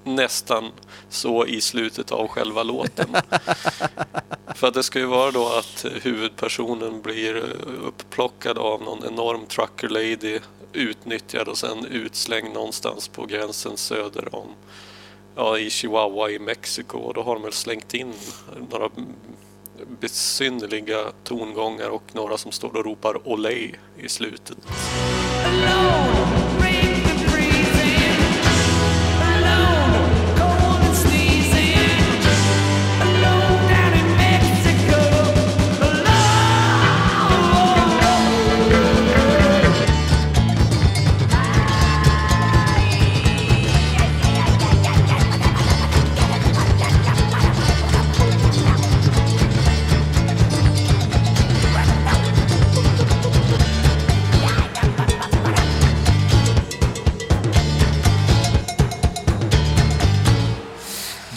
nästan så i slutet av själva låten. För att det ska ju vara då att huvudpersonen blir upplockad av någon enorm trucker lady, utnyttjad och sen utslängd någonstans på gränsen söder om ja, i Chihuahua i Mexiko och då har de väl slängt in några besynnerliga tongångar och några som står och ropar Olay i slutet. Alone,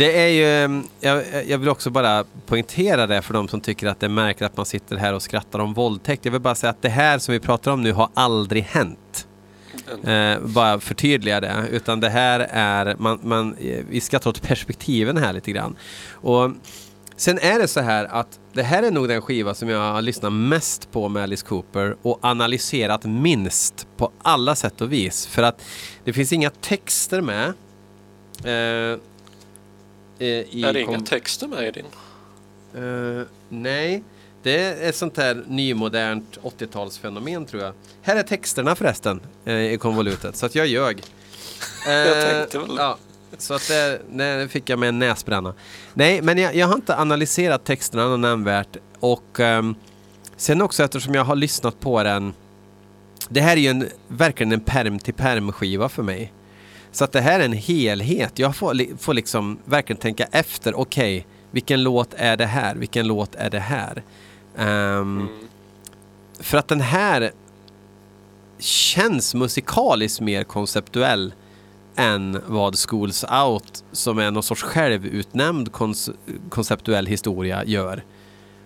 Det är ju, mm, jag, jag vill också bara poängtera det för de som tycker att det är märkligt att man sitter här och skrattar om våldtäkt. Jag vill bara säga att det här som vi pratar om nu har aldrig hänt. Eh, bara förtydliga det. Utan det här är, man, man, vi ska ta åt perspektiven här lite grann. Och sen är det så här att det här är nog den skiva som jag har lyssnat mest på med Alice Cooper och analyserat minst på alla sätt och vis. För att det finns inga texter med. Eh, i är det inga texter med i din? Eh, nej, det är ett sånt här nymodernt 80-talsfenomen tror jag. Här är texterna förresten eh, i konvolutet, så att jag ljög. Eh, Jag tänkte väl. Ja, så att det, det fick jag med en näsbränna. Nej, men jag, jag har inte analyserat texterna något nämnvärt. Och ehm, sen också eftersom jag har lyssnat på den. Det här är ju en, verkligen en perm till perm skiva för mig. Så att det här är en helhet. Jag får, får liksom verkligen tänka efter. Okej, vilken låt är det här? Vilken låt är det här? Ehm, För att den här känns musikaliskt mer konceptuell än vad Schools Out, som är någon sorts självutnämnd konceptuell historia, gör.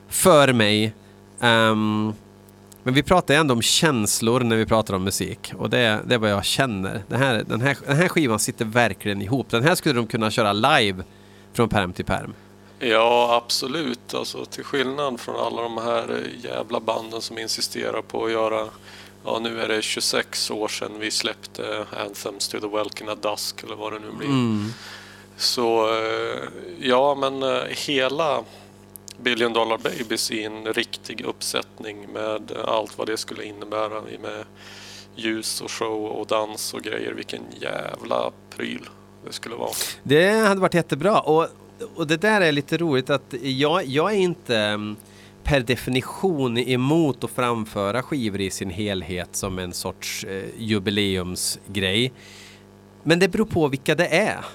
För mig. Ehm, men vi pratar ändå om känslor när vi pratar om musik. Och det, det är vad jag känner. Den här, den, här, den här skivan sitter verkligen ihop. Den här skulle de kunna köra live från perm till perm. Ja, absolut. Alltså, till skillnad från alla de här eh, jävla banden som insisterar på att göra Ja, nu är det 26 år sedan vi släppte Anthems to the Welkin at Dusk eller vad det nu blir. Mm. Så eh, ja, men eh, hela Billion Dollar Babies i en riktig uppsättning med allt vad det skulle innebära med ljus och show och dans och grejer. Vilken jävla pryl det skulle vara. Det hade varit jättebra. Och, och det där är lite roligt att jag, jag är inte mm, per definition emot att framföra skivor i sin helhet som en sorts eh, jubileumsgrej. Men det beror på vilka det är.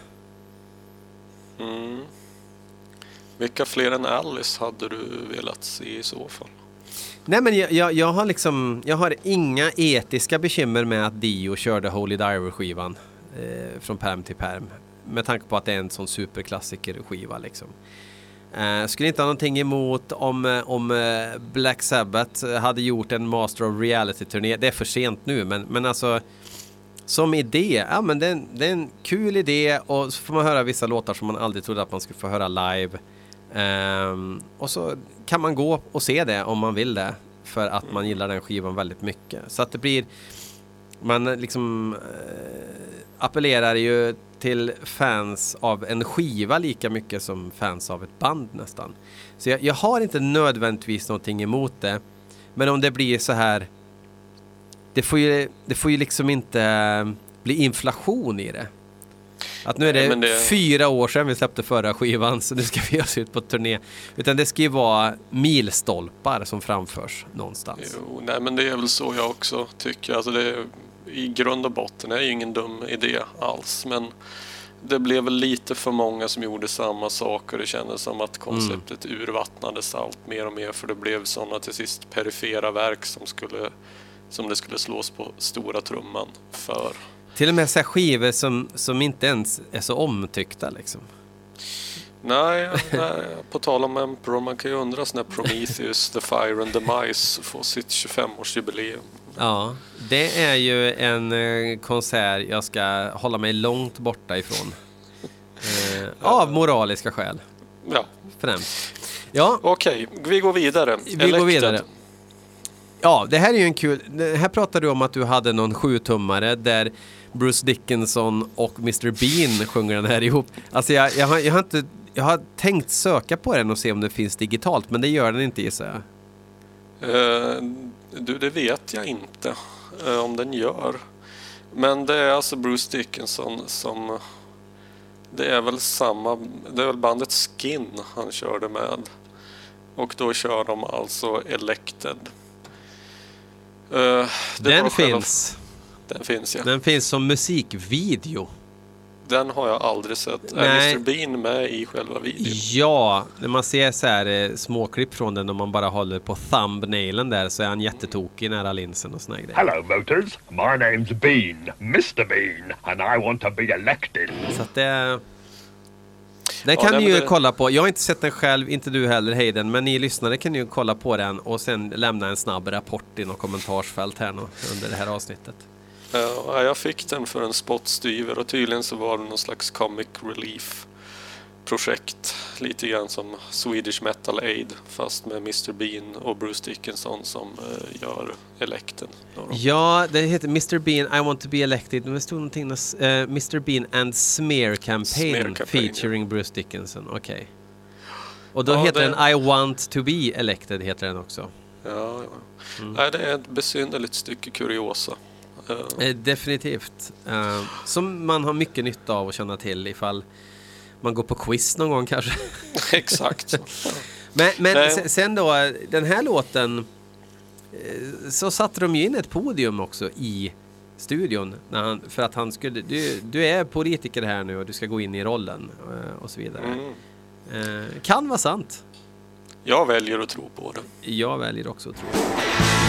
Mm. Vilka fler än Alice hade du velat se i så fall? Nej men jag, jag, jag har liksom, jag har inga etiska bekymmer med att Dio körde Holy Diver-skivan eh, från perm till perm. Med tanke på att det är en sån superklassiker-skiva liksom. Eh, skulle inte ha någonting emot om, eh, om eh, Black Sabbath hade gjort en Master of Reality-turné. Det är för sent nu men, men alltså som idé, ja men det är, en, det är en kul idé och så får man höra vissa låtar som man aldrig trodde att man skulle få höra live. Um, och så kan man gå och se det om man vill det. För att man gillar den skivan väldigt mycket. Så att det blir, man liksom uh, appellerar ju till fans av en skiva lika mycket som fans av ett band nästan. Så jag, jag har inte nödvändigtvis någonting emot det. Men om det blir så här det får ju, det får ju liksom inte eh, bli inflation i det. Att nu är det, det- fyra år sedan vi släppte förra skivan så nu ska vi ge oss ut på turné. Utan det ska ju vara milstolpar som framförs någonstans. Jo, nej men det är väl så jag också tycker. Alltså det I grund och botten är det ju ingen dum idé alls. Men det blev väl lite för många som gjorde samma sak och det kändes som att konceptet urvattnades allt mer och mer för det blev sådana till sist perifera verk som, skulle, som det skulle slås på stora trumman för. Till och med så här skivor som, som inte ens är så omtyckta liksom. Nej, nej, på tal om Emperor, man kan ju undra när Prometheus, The Fire and the Mice får sitt 25-årsjubileum. Ja, det är ju en eh, konsert jag ska hålla mig långt borta ifrån. Eh, av moraliska skäl Ja, främst. Ja, okej, vi går vidare. Vi går Elected. vidare. Ja, det här är ju en kul... Här pratar du om att du hade någon sjutummare där Bruce Dickinson och Mr Bean sjunger den här ihop. Alltså jag, jag, har, jag har inte... Jag har tänkt söka på den och se om det finns digitalt, men det gör den inte gissar jag. Eh, du, det vet jag inte eh, om den gör. Men det är alltså Bruce Dickinson som... Det är väl samma... Det är väl bandet Skin han körde med. Och då kör de alltså Elected. Är Den finns. Den finns ja. Den finns som musikvideo. Den har jag aldrig sett. Nej. Är Mr Bean med i själva videon? Ja, när man ser så här eh, småklipp från den och man bara håller på thumbnailen där så är han jättetokig nära linsen och såna grejer. Hello, voters. My name's Bean, Mr. Bean, and I want to be elected. Så att det... Den Ja, kan nej, ni ju det- kolla på. Jag har inte sett den själv, inte du heller Hayden, men ni lyssnare kan ju kolla på den och sen lämna en snabb rapport i något kommentarsfält här nu under det här avsnittet. Ja, jag fick den för en spottstyver och tydligen så var det någon slags comic relief projekt. Lite grann som Swedish Metal Aid fast med Mr Bean och Bruce Dickinson som eh, gör då. Ja, det heter Mr Bean I want to be elected. Men det stod någonting, uh, Mr Bean and Smear Campaign, Smear Campaign, featuring Bruce Dickinson. Okej. Och då Ja, heter det- den I want to be elected, heter den också. Ja, ja. Mm. Nej, det är ett besynnerligt stycke kuriosa. Eh, definitivt. Eh, som man har mycket nytta av att känna till ifall man går på quiz någon gång kanske. exakt. Men, men sen då, den här låten eh, så satte de ju in ett podium också i studion. När han, för att han skulle, du, du är politiker här nu och du ska gå in i rollen och så vidare. Mm. Kan vara sant. Jag väljer att tro på det. Jag väljer också att tro. Top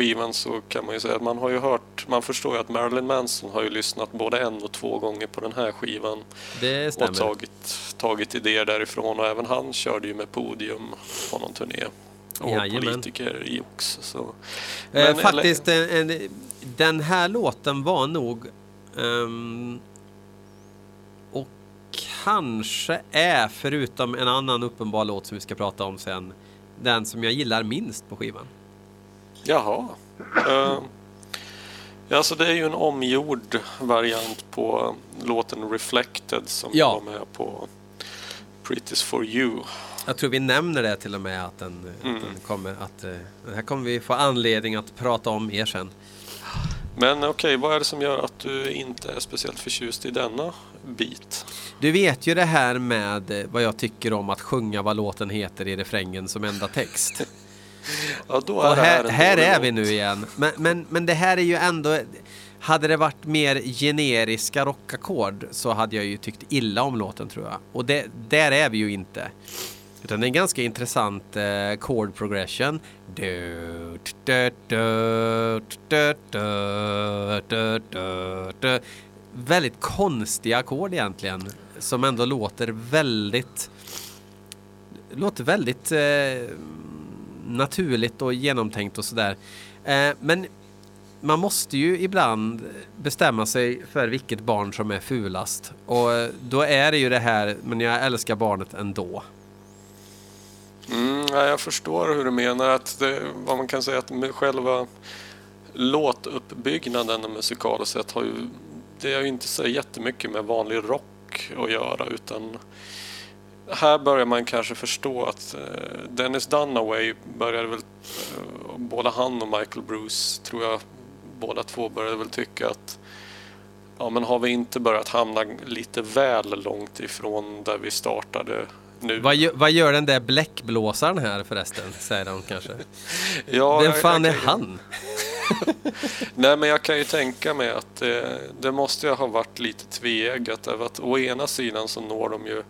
skivan så kan man ju säga att man har ju hört, man förstår ju att Marilyn Manson har ju lyssnat både en och två gånger på den här skivan Det och stämmer. tagit, tagit idéer därifrån och även han körde ju med podium på någon turné. Och Jajamän. politiker i också. Så. Eh, Men- faktiskt, en, en, den här låten var nog... ehm, och kanske är, förutom en annan uppenbar låt som vi ska prata om sen, den som jag gillar minst på skivan. Jaha. Uh, alltså det är ju en omgjord variant på låten Reflected som Ja. var med på Pretty's for you. Jag tror vi nämner det till och med att den, att den kommer att... eh, Den här kommer vi få anledning att prata om mer sen. Men okej, vad är det som gör att du inte är speciellt förtjust i denna bit? Du vet ju det här med eh, vad jag tycker om att sjunga vad låten heter i refrängen som enda text. Ja, då är Och här, här är vi nu igen. Men, men, men det här är ju ändå... Hade det varit mer generiska rockackord så hade jag ju tyckt illa om låten tror jag. Och det, där är vi ju inte. Utan det är en ganska intressant eh, chord progression. Väldigt konstiga ackord egentligen. Som ändå låter väldigt... Låter väldigt eh, naturligt och genomtänkt och sådär. Eh, men man måste ju ibland bestämma sig för vilket barn som är fulast. Och eh, då är det ju det här, men jag älskar barnet ändå. Mm, ja, jag förstår hur du menar. att det, Vad man kan säga att med själva låtuppbyggnaden musikaliskt sett har ju det har ju inte så jättemycket med vanlig rock att göra utan här börjar man kanske förstå att eh, Dennis Dunaway började väl, eh, både han och Michael Bruce tror jag båda två började väl tycka att ja men har vi inte börjat hamna lite väl långt ifrån där vi startade nu? Vad, gö- vad gör den där bläckblåsaren här förresten? Säger de kanske. Ja, Vem jag- fan jag är kan han? Nej, men jag kan ju tänka mig att det, det måste ju ha varit lite tveeggat. Att å ena sidan så når de ju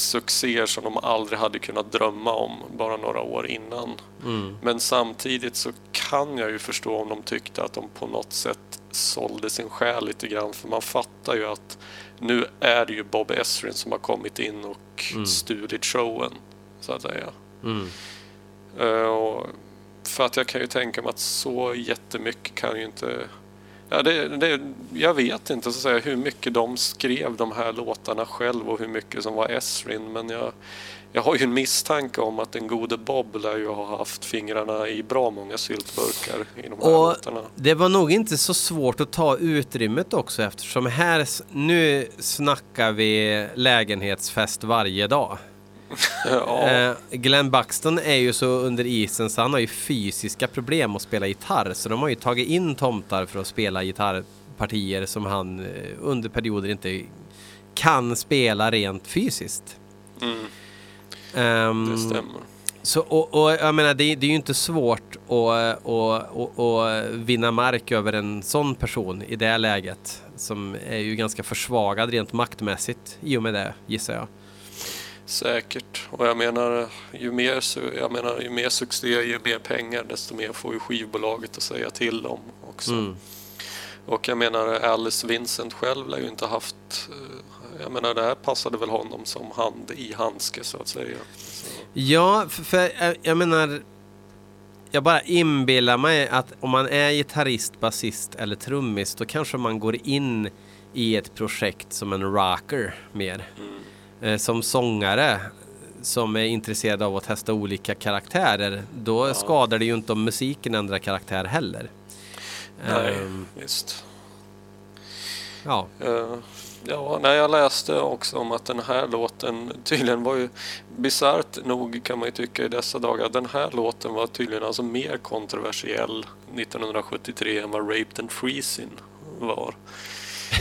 succéer som de aldrig hade kunnat drömma om bara några år innan. Mm. Men samtidigt så kan jag ju förstå om de tyckte att de på något sätt sålde sin själ lite grann. För man fattar ju att nu är det ju Bob Esrin som har kommit in och stulit showen, så att säga. Mm. Och för att jag kan ju tänka mig att så jättemycket kan ju inte... Ja, det, det, jag vet inte så att säga, hur mycket de skrev de här låtarna själv och hur mycket som var Esrin. Men jag, jag har ju en misstanke om att den gode Bob lär ju ha haft fingrarna i bra många syltburkar i de här Och låtarna. det var nog inte så svårt att ta utrymmet också eftersom här, nu snackar vi lägenhetsfest varje dag. Ja, Eh, Glenn Buxton är ju så under isen så han har ju fysiska problem att spela gitarr. Så de har ju tagit in tomtar för att spela gitarrpartier som han eh, under perioder inte kan spela rent fysiskt. mm, Ehm, det stämmer. Så, och, och jag menar, det, det är ju inte svårt att, att, att, att vinna mark över en sån person i det läget. Som är ju ganska försvagad rent maktmässigt i och med det, gissar jag. Säkert. Och jag menar, ju mer, jag menar, ju mer succé, ju mer pengar, desto mer får ju skivbolaget att säga till om också. Mm. Och jag menar, Alice Vincent själv lär ju inte haft... eh, Jag menar, det här passade väl honom som hand i handske så att säga. Så, Ja, för, för jag, jag menar... Jag bara inbillar mig att om man är gitarrist, basist eller trummis då kanske man går in i ett projekt som en rocker mer. Eh, som sångare som är intresserad av att testa olika karaktärer då skadar det ju inte om musiken ändrar karaktär heller. nej, Ehm, visst. ja. Eh, ja, när jag läste också om att den här låten tydligen var ju bisarrt nog kan man ju tycka i dessa dagar. Den här låten var tydligen alltså mer kontroversiell 1973 än vad Raped and Freezing var.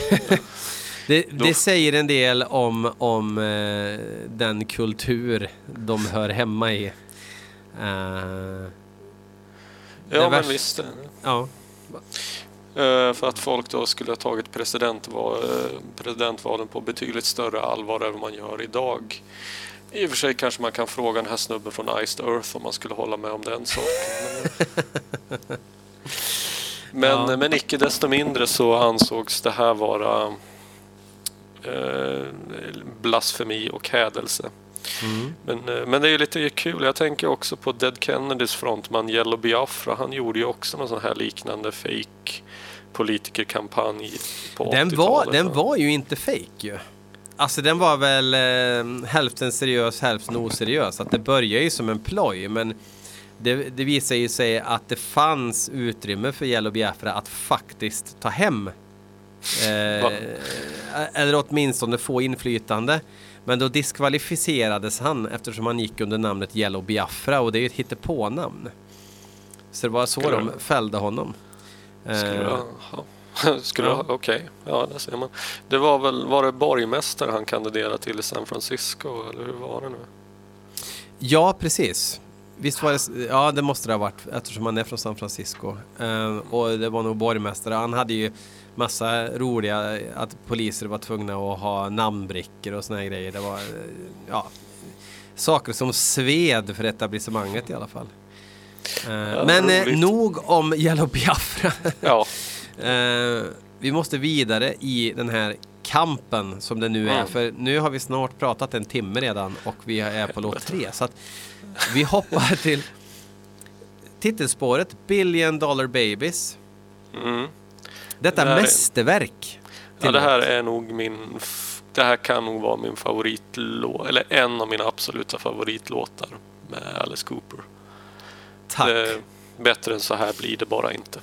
Det, det säger en del om, om eh, den kultur de hör hemma i. Eh, Ja, men visst. ja. Eh, För att folk då skulle ha tagit presidentval, eh, presidentvalen på betydligt större allvar än man gör idag. I och för sig kanske man kan fråga den här snubben från Iced Earth om man skulle hålla med om den saken. Men, Ja. men icke desto mindre så ansågs det här vara eh, blasfemi och hädelse. Mm. Men, eh, men det är ju lite kul. Jag tänker också på Dead Kennedys frontman Yellow Biafra. Han gjorde ju också någon sån här liknande fake politikerkampanj på Den, 80-talet. var, den var ju inte fake ju. Alltså den var väl eh, hälften seriös, hälften oseriös. Att det började ju som en ploj, men det, det visar ju sig att det fanns utrymme för Yellow Biafra att faktiskt ta hem. Eh, eller åtminstone få inflytande. Men då diskvalificerades han eftersom han gick under namnet Yellow Biafra och det är ju ett hittepånamn. Så det var så Skulle de det- fällde honom. Skulle Eh, ja. Skulle okej, ja det ser man. Det var väl, var det borgmästare han kandiderade till i San Francisco eller hur var det nu? Ja, precis. Visst var det, ja det måste det ha varit eftersom han är från San Francisco. Eh, och det var nog borgmästare. Han hade ju massa roliga, att poliser var tvungna att ha namnbrickor och såna här grejer. Det var, ja, saker som sved för etablissemanget i alla fall. Eh, men eh, roligt. nog om Yellow Biafra. Ja, Eh, vi måste vidare i den här kampen som det nu är. Mm. För nu har vi snart pratat en timme redan och vi är på låt tre. Så att vi hoppar till titelspåret Billion Dollar Babies. mm. Detta Det här är- mästerverk. ja det här är nog min, det här kan nog vara min favoritlåt, eller en av mina absoluta favoritlåtar med Alice Cooper. Tack. Det, bättre än så här blir det bara inte.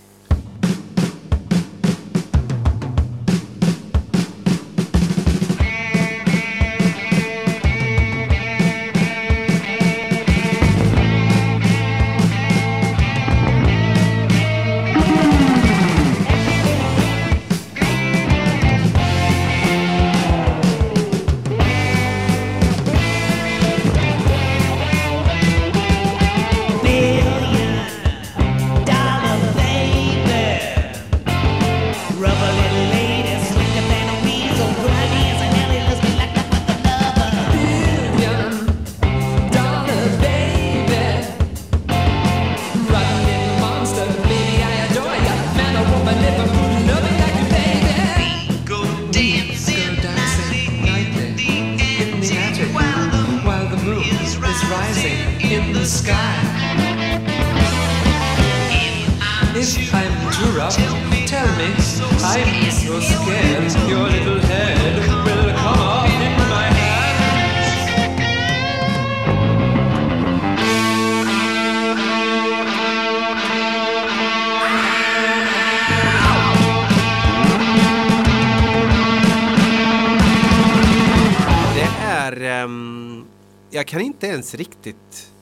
Riktigt...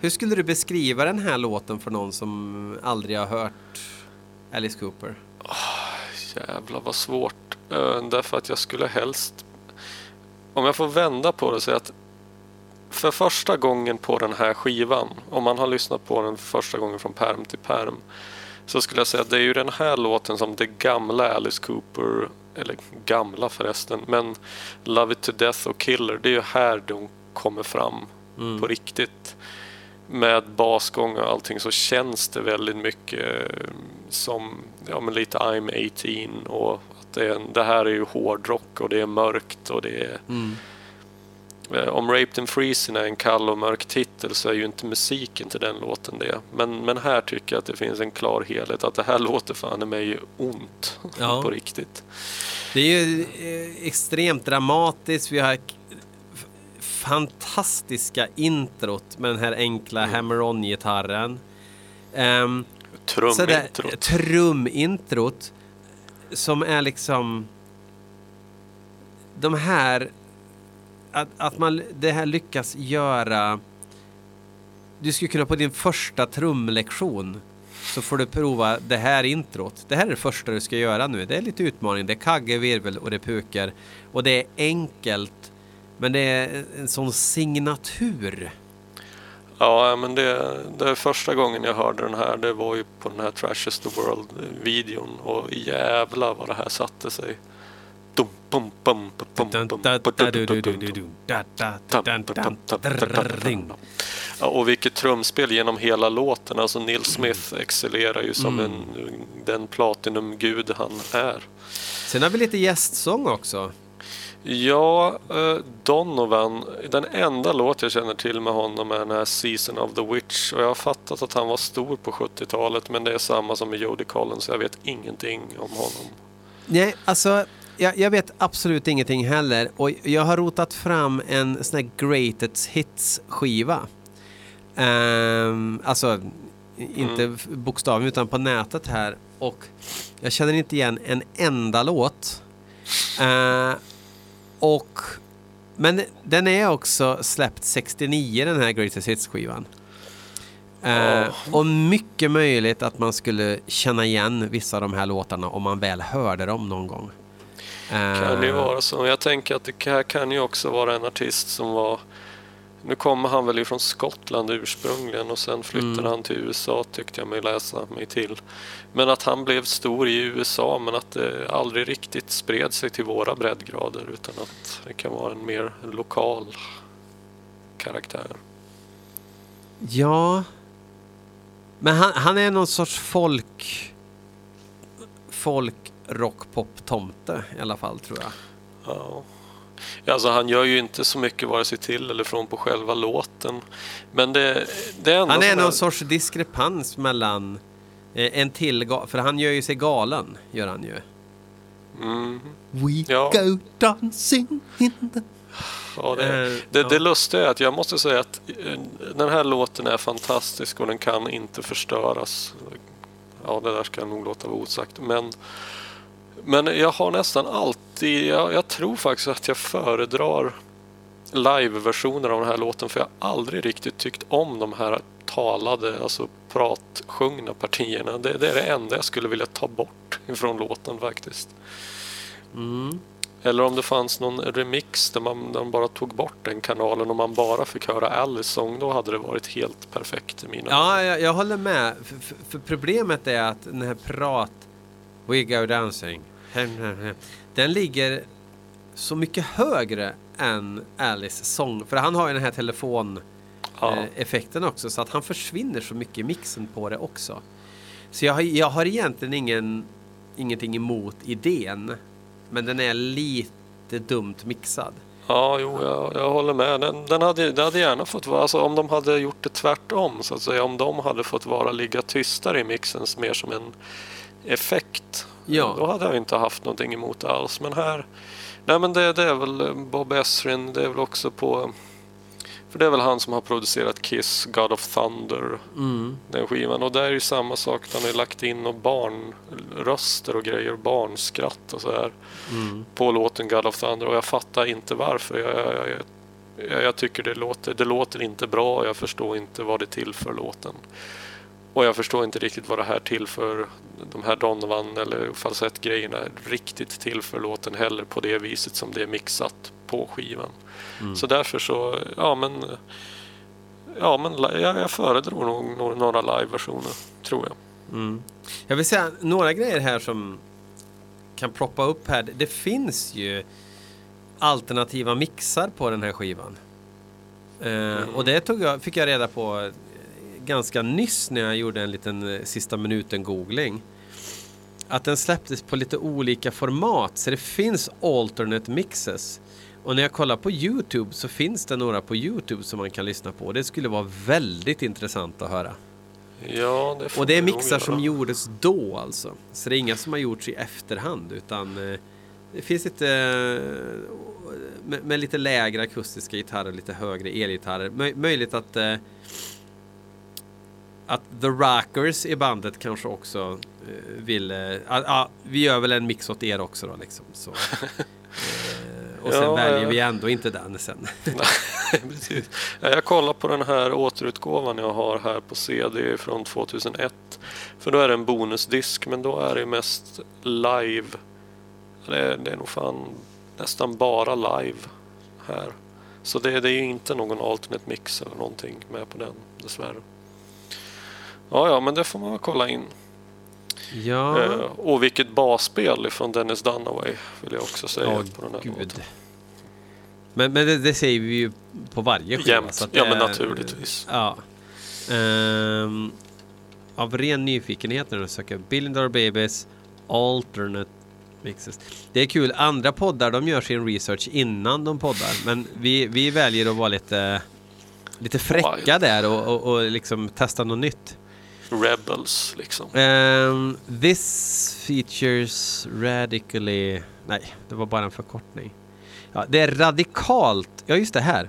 Hur skulle du beskriva den här låten för någon som aldrig har hört Alice Cooper? Ah, jävlar vad svårt. Eh, därför att jag skulle helst... Om jag får vända på det och säga att för första gången på den här skivan, om man har lyssnat på den första gången från perm till perm, så skulle jag säga att det är ju den här låten som det gamla Alice Cooper, eller gamla förresten, men Love It To Death och Killer, det är ju här de kommer fram på riktigt. Med basgång och allting så känns det väldigt mycket eh, som ja, men lite I'm 18 och att det, är, det här är ju hårdrock och det är mörkt och det är Eh, Om Raped and Freezing är en kall och mörk titel så är ju inte musiken till den låten det. Men, men här tycker jag att det finns en klar helhet. Att det här låter fan i mig ont Ja. på riktigt. Det är ju eh, extremt dramatiskt. Vi har fantastiska introt med den här enkla Mm. hammer-on-gitarren. Um, det, Trumintrot. trumintrot som är liksom de här att, att man det här lyckas göra du skulle kunna på din första trumlektion så får du prova det här introt. Det här är det första du ska göra nu. Det är lite utmaning. Det är kagge, virvel och det pukar. Och det är enkelt. Men det är en sån signatur. Ja, men det, det är första gången jag hörde den här. Det var ju på den här Trash is the World-videon. Och jävlar vad det här satte sig. Ja, och vilket trumspel genom hela låten. Alltså Neil Smith excellerar ju som en, den platinumgud han är. Sen har vi lite gästsång också. Ja, eh, Donovan. Den enda låt jag känner till med honom är den här Season of the Witch. Och jag har fattat att han var stor på 70-talet. Men det är samma som med Jody Collins. Jag vet ingenting om honom. Nej, alltså jag, jag vet absolut ingenting heller. Och jag har rotat fram en sån här Greatest Hits-skiva. Ehm, alltså, inte Mm. bokstavligen utan på nätet här. Och jag känner inte igen en enda låt. Eh, och, men den är också släppt 69 den här Greatest Hits-skivan. Eh. Och mycket möjligt att man skulle känna igen vissa av de här låtarna om man väl hörde dem någon gång. Eh, Kan det ju vara så. Jag tänker att det här kan ju också vara en artist som var... Nu kommer han väl ifrån Skottland ursprungligen och sen flyttade Mm. han till USA tyckte jag mig läsa mig till. Men att han blev stor i USA men att det aldrig riktigt spred sig till våra breddgrader utan att det kan vara en mer lokal karaktär. Ja. Men han, han är någon sorts folk... Folk rock-pop-tomte i alla fall tror jag. Ja. Alltså han gör ju inte så mycket vare sig till eller från på själva låten. Men det, det är Han är någon sorts diskrepans mellan eh, en till... ga- För han gör ju sig galen, gör han ju. Mm. We Ja. go dancing in the... Ja, det, Eh, det, ja. det lustiga är att jag måste säga att eh, den här låten är fantastisk och den kan inte förstöras. Ja, det där ska jag nog låta vara osagt. Men, men jag har nästan alltid, jag, jag tror faktiskt att jag föredrar live-versioner av den här låten för jag har aldrig riktigt tyckt om de här talade, alltså pratsjungna partierna. Det, det är det enda jag skulle vilja ta bort ifrån låten faktiskt. Mm. Eller om det fanns någon remix där man, där man bara tog bort den kanalen och man bara fick höra Alice sång. Då hade det varit helt perfekt i mina Ja, jag, jag håller med. För, för, problemet är att den här prat... We go dancing. Den ligger så mycket högre än Alice sång. För han har ju den här telefon... Ja. eh, också så att han försvinner så mycket i mixen på det också. Så jag har, jag har egentligen ingen, ingenting emot idén men den är lite dumt mixad. Ja, jo, jag, jag håller med. Den, den hade, det hade gärna fått vara, alltså om de hade gjort det tvärtom så att säga. Om de hade fått vara ligga tystare i mixen mer som en effekt. Ja. Då hade jag inte haft någonting emot det alls. Men här, nej men det, det är väl eh, Bob Ezrin, det är väl också på för det är väl han som har producerat Kiss, God of Thunder, Mm. den skivan. Och där är ju samma sak, han har lagt in och barnröster och grejer, barnskratt och så här Mm. på låten God of Thunder och jag fattar inte varför. Jag, jag, jag, jag, jag tycker det låter, det låter inte bra och jag förstår inte vad det är till för låten. Och jag förstår inte riktigt vad det här tillför de här Donovan eller falsettgrejerna riktigt tillför låten heller på det viset som det är mixat på skivan. Så därför så, ja men Ja men jag, jag föredrar nog några, live-versioner, tror jag. Mm. Jag vill säga några grejer här som kan ploppa upp här. Det finns ju alternativa mixar på den här skivan. Eh, och det tog jag, fick jag reda på ganska nyss när jag gjorde en liten eh, sista minuten googling. Att den släpptes på lite olika format så det finns alternate mixes. Och när jag kollar på Youtube så finns det några på Youtube som man kan lyssna på. Det skulle vara väldigt intressant att höra. Ja, det får Och det är mixar som gjordes då alltså. Så det är inga som har gjorts i efterhand utan eh, det finns lite eh, med, med lite lägre akustiska gitarrer, lite högre elgitarrer. Möj, möjligt att att The Rockers i bandet kanske också eh, vill... eh, Ja, ah, vi gör väl en mix åt er också då liksom. Så. Eh, och sen Ja, väljer ja. vi ändå inte den sen. Ja, Jag kollar på den här återutgåvan jag har här på CD från 2001. För då är det en bonusdisk men då är det mest live. Det är, det är nog fan nästan bara live här. Så det, det är ju inte någon alternate mix eller någonting med på den dessvärre. Ja, ja, men det får man väl kolla in. Ja, Eh, och vilket basspel från Dennis Dunaway vill jag också säga ja på den här gud. låten. Men, men det, det säger vi ju på varje skiva. Jämt. Ja, men är- naturligtvis. Ja. Ehm, av ren nyfikenhet när du söker Billion Dollar Babies Alternate Mixes. Det är kul, andra poddar de gör sin research innan de poddar. Men vi, vi väljer att vara lite, lite fräcka där och, och, och liksom testa något nytt. Rebels liksom. Ehm, this features radically Nej, det var bara en förkortning. Ja, det är radikalt. Ja, just det här.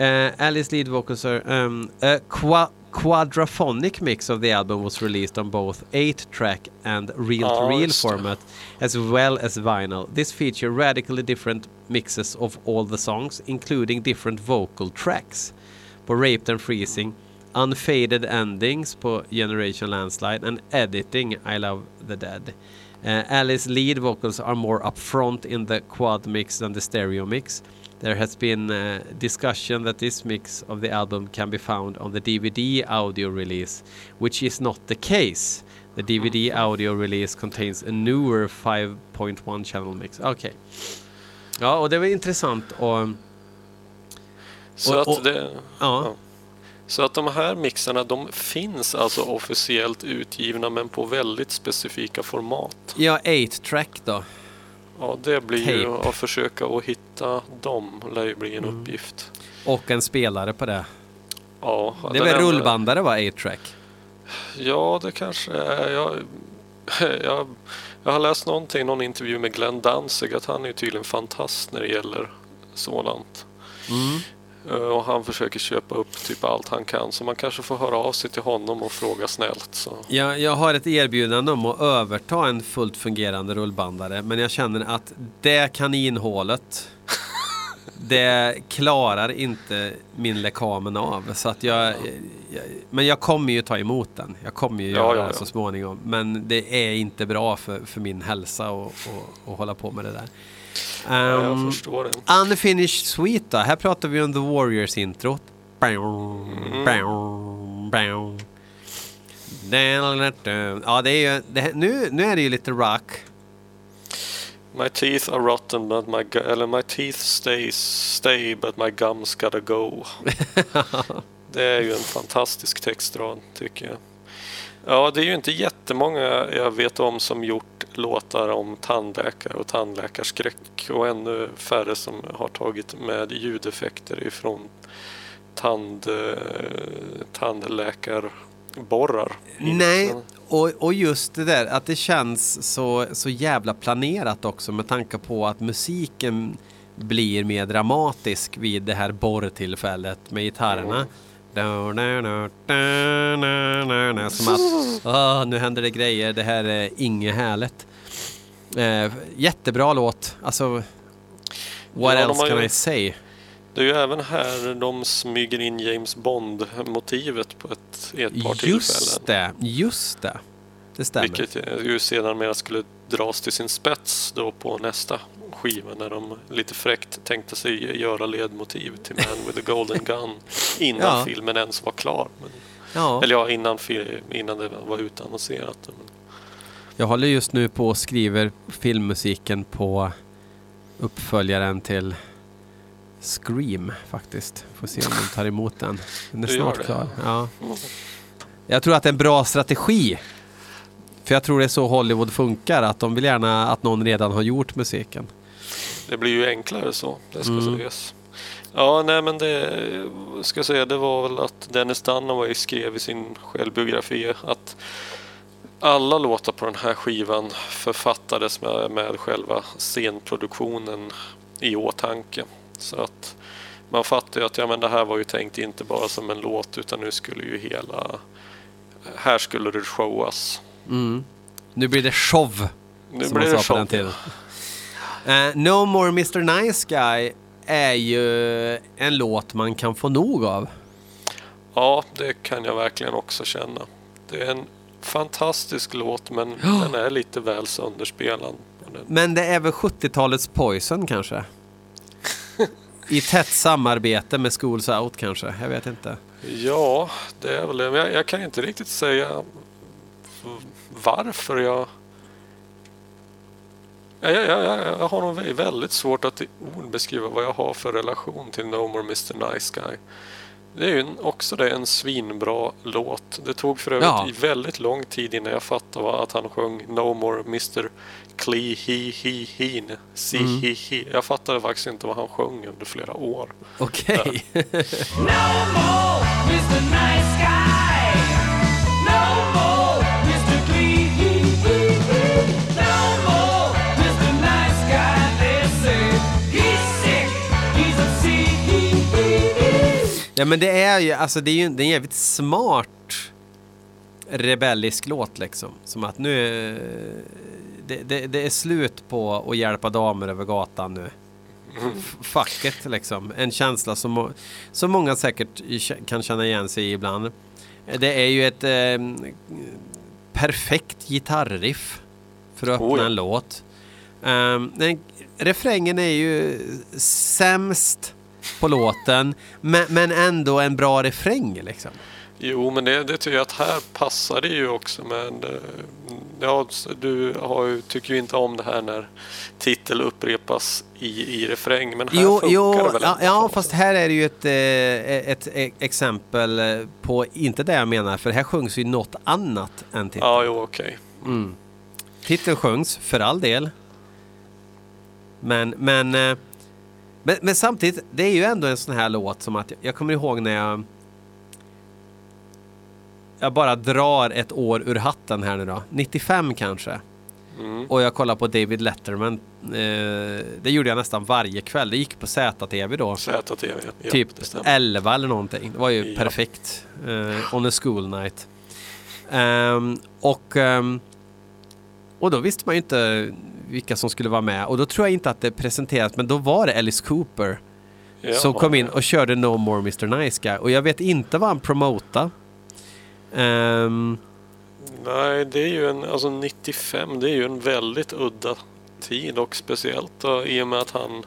Uh, Alice lead vocals are... Um, a qua quadraphonic mix of the album was released on both 8-track and reel-to-reel det. format as well as vinyl. This feature radically different mixes of all the songs, including different vocal tracks. På Raped and Freezing, unfaded endings på Generation Landslide and editing I Love the Dead. Uh, Alice's lead vocals are more upfront in the quad mix than the stereo mix. There has been uh, discussion that this mix of the album can be found on the DVD audio release, which is not the case. The DVD audio release contains a newer 5.1 channel mix. Okay. Ja, och det var intressant och... Så Och- och- att det... Ja. Så att de här mixarna de finns alltså officiellt utgivna men på väldigt specifika format. Ja, 8-track då. Ja, det blir ju Tape. att försöka att hitta dem lär ju bli en Mm. uppgift. Och en spelare på det. Ja, Det är väl enda- rullbandare va, 8-track? Ja, det kanske är. Jag, jag, jag har läst någonting, någon intervju med Glenn Danzig att han är tydligen fantast när det gäller sådant. Mm. Eh, Och han försöker köpa upp typ allt han kan. Så man kanske får höra av sig till honom och fråga snällt. Så. Jag, jag har ett erbjudande om att överta en fullt fungerande rullbandare men jag känner att det kaninhålet det klarar inte min lekamen av. Så att jag, jag, men jag kommer ju ta emot den. Jag kommer ju Ja, göra ja, det ja. så småningom. Men det är inte bra för, för min hälsa att hålla på med det där. Ja, jag Um, förstår det. Unfinished Suite då? Här pratar vi om The Warriors intro. Ja, det är ju, det, nu, nu är det ju lite rock. My teeth are rotten but my eller my teeth stays stay but my gums gotta go. det är ju en fantastisk textrad tycker jag. Ja, det är ju inte jättemånga jag vet om som gjort låtar om tandläkare och tandläkarskräck och ännu färre som har tagit med ljudeffekter ifrån tand, eh, tandläkarborrar. Nej, och, och just det där att det känns så, så jävla planerat också med tanke på att musiken blir mer dramatisk vid det här borrtillfället med gitarrerna. Som att "Åh, nu händer det grejer, det här är inget härligt. Eh, jättebra låt, alltså what Ja, else can ju- I say? Det är ju även här de smyger in James Bond-motivet på ett, i ett par Just tillfällen. det, just det. Det stämmer. Vilket ju sedan skulle dras till sin spets då på nästa skiva när de lite fräckt tänkte sig göra ledmotiv till Man with a Golden Gun innan Ja. filmen ens var klar. Men, Ja. Eller ja, innan, innan det var utannonserat. Men, Jag håller just nu på och skriver filmmusiken på uppföljaren till Scream faktiskt. Får se om de tar emot den. Den är snart klar. Ja. Jag tror att det är en bra strategi. För jag tror det är så Hollywood funkar. Att de vill gärna att någon redan har gjort musiken. Det blir ju enklare så, det ska Mm. sägas. Ja, nej men det ska jag säga, det var väl att Dennis Dunaway skrev i sin självbiografi att alla låtar på den här skivan författades med, med själva scenproduktionen i åtanke. Så att man fattar ju att ja, men det här var ju tänkt inte bara som en låt utan nu skulle ju hela... Här skulle det showas. Mm. Nu blir det show. Nu som blir man det sa på den show. tiden. Eh, no More Mr Nice Guy är ju en låt man kan få nog av. Ja, det kan jag verkligen också känna. Det är en fantastisk låt men den är lite väl sönderspelad. Men det är väl 70-talets Poison kanske? I tätt samarbete med Schools Out kanske? Jag vet inte. Ja, det är väl det. Men Jag, jag kan inte riktigt säga varför jag... Jag, jag, jag, jag har nog vä- väldigt svårt att i ord beskriva vad jag har för relation till No More Mr Nice Guy. Det är ju också det en svinbra låt. Det tog för övrigt Ja. väldigt lång tid innan jag fattade att han sjöng No More Mr Clee He He Heen. Si Mm. He He. Jag fattade faktiskt inte vad han sjöng under flera år. Okej. No more Mr. Nice Ja men det är ju, alltså det är ju det är en jävligt smart rebellisk låt liksom. Som att nu är, det, det, det är slut på att hjälpa damer över gatan nu. Fuck it liksom. En känsla som, som många säkert kan känna igen sig i ibland. Det är ju ett eh, perfekt gitarriff för att öppna Oh ja. en låt. Um, den, refrängen är ju sämst på låten, men, men ändå en bra refräng liksom. Jo, men det, det tycker jag att här passar det ju också med... eh, Ja, du har ju, tycker ju inte om det här när titel upprepas i, i refräng, men här Jo, funkar jo det väl ja, ja, fast här är det ju ett, eh, ett, e- exempel eh, på, inte det jag menar, för här sjungs ju något annat än titeln. Ja, jo, okej. Titeln sjungs, för all del. Men, men, men, men samtidigt, det är ju ändå en sån här låt som att jag kommer ihåg när jag jag bara drar ett år ur hatten här nu då. 95 kanske. Mm. Och jag kollar på David Letterman. Eh, det gjorde jag nästan varje kväll. Det gick på ZTV då. ZTV, ja, typ det stämmer. 11 eller någonting. Det var ju Ja. perfekt. Eh, on a school night. Ehm, och, ehm, och då visste man ju inte vilka som skulle vara med. Och då tror jag inte att det presenterades. Men då var det Alice Cooper Ja, som kom in och körde No More Mr Nice Guy. Och jag vet inte vad han promotade. Ehm, Nej, det är ju en, alltså 95, det är ju en väldigt udda tid och speciellt då, i och med att han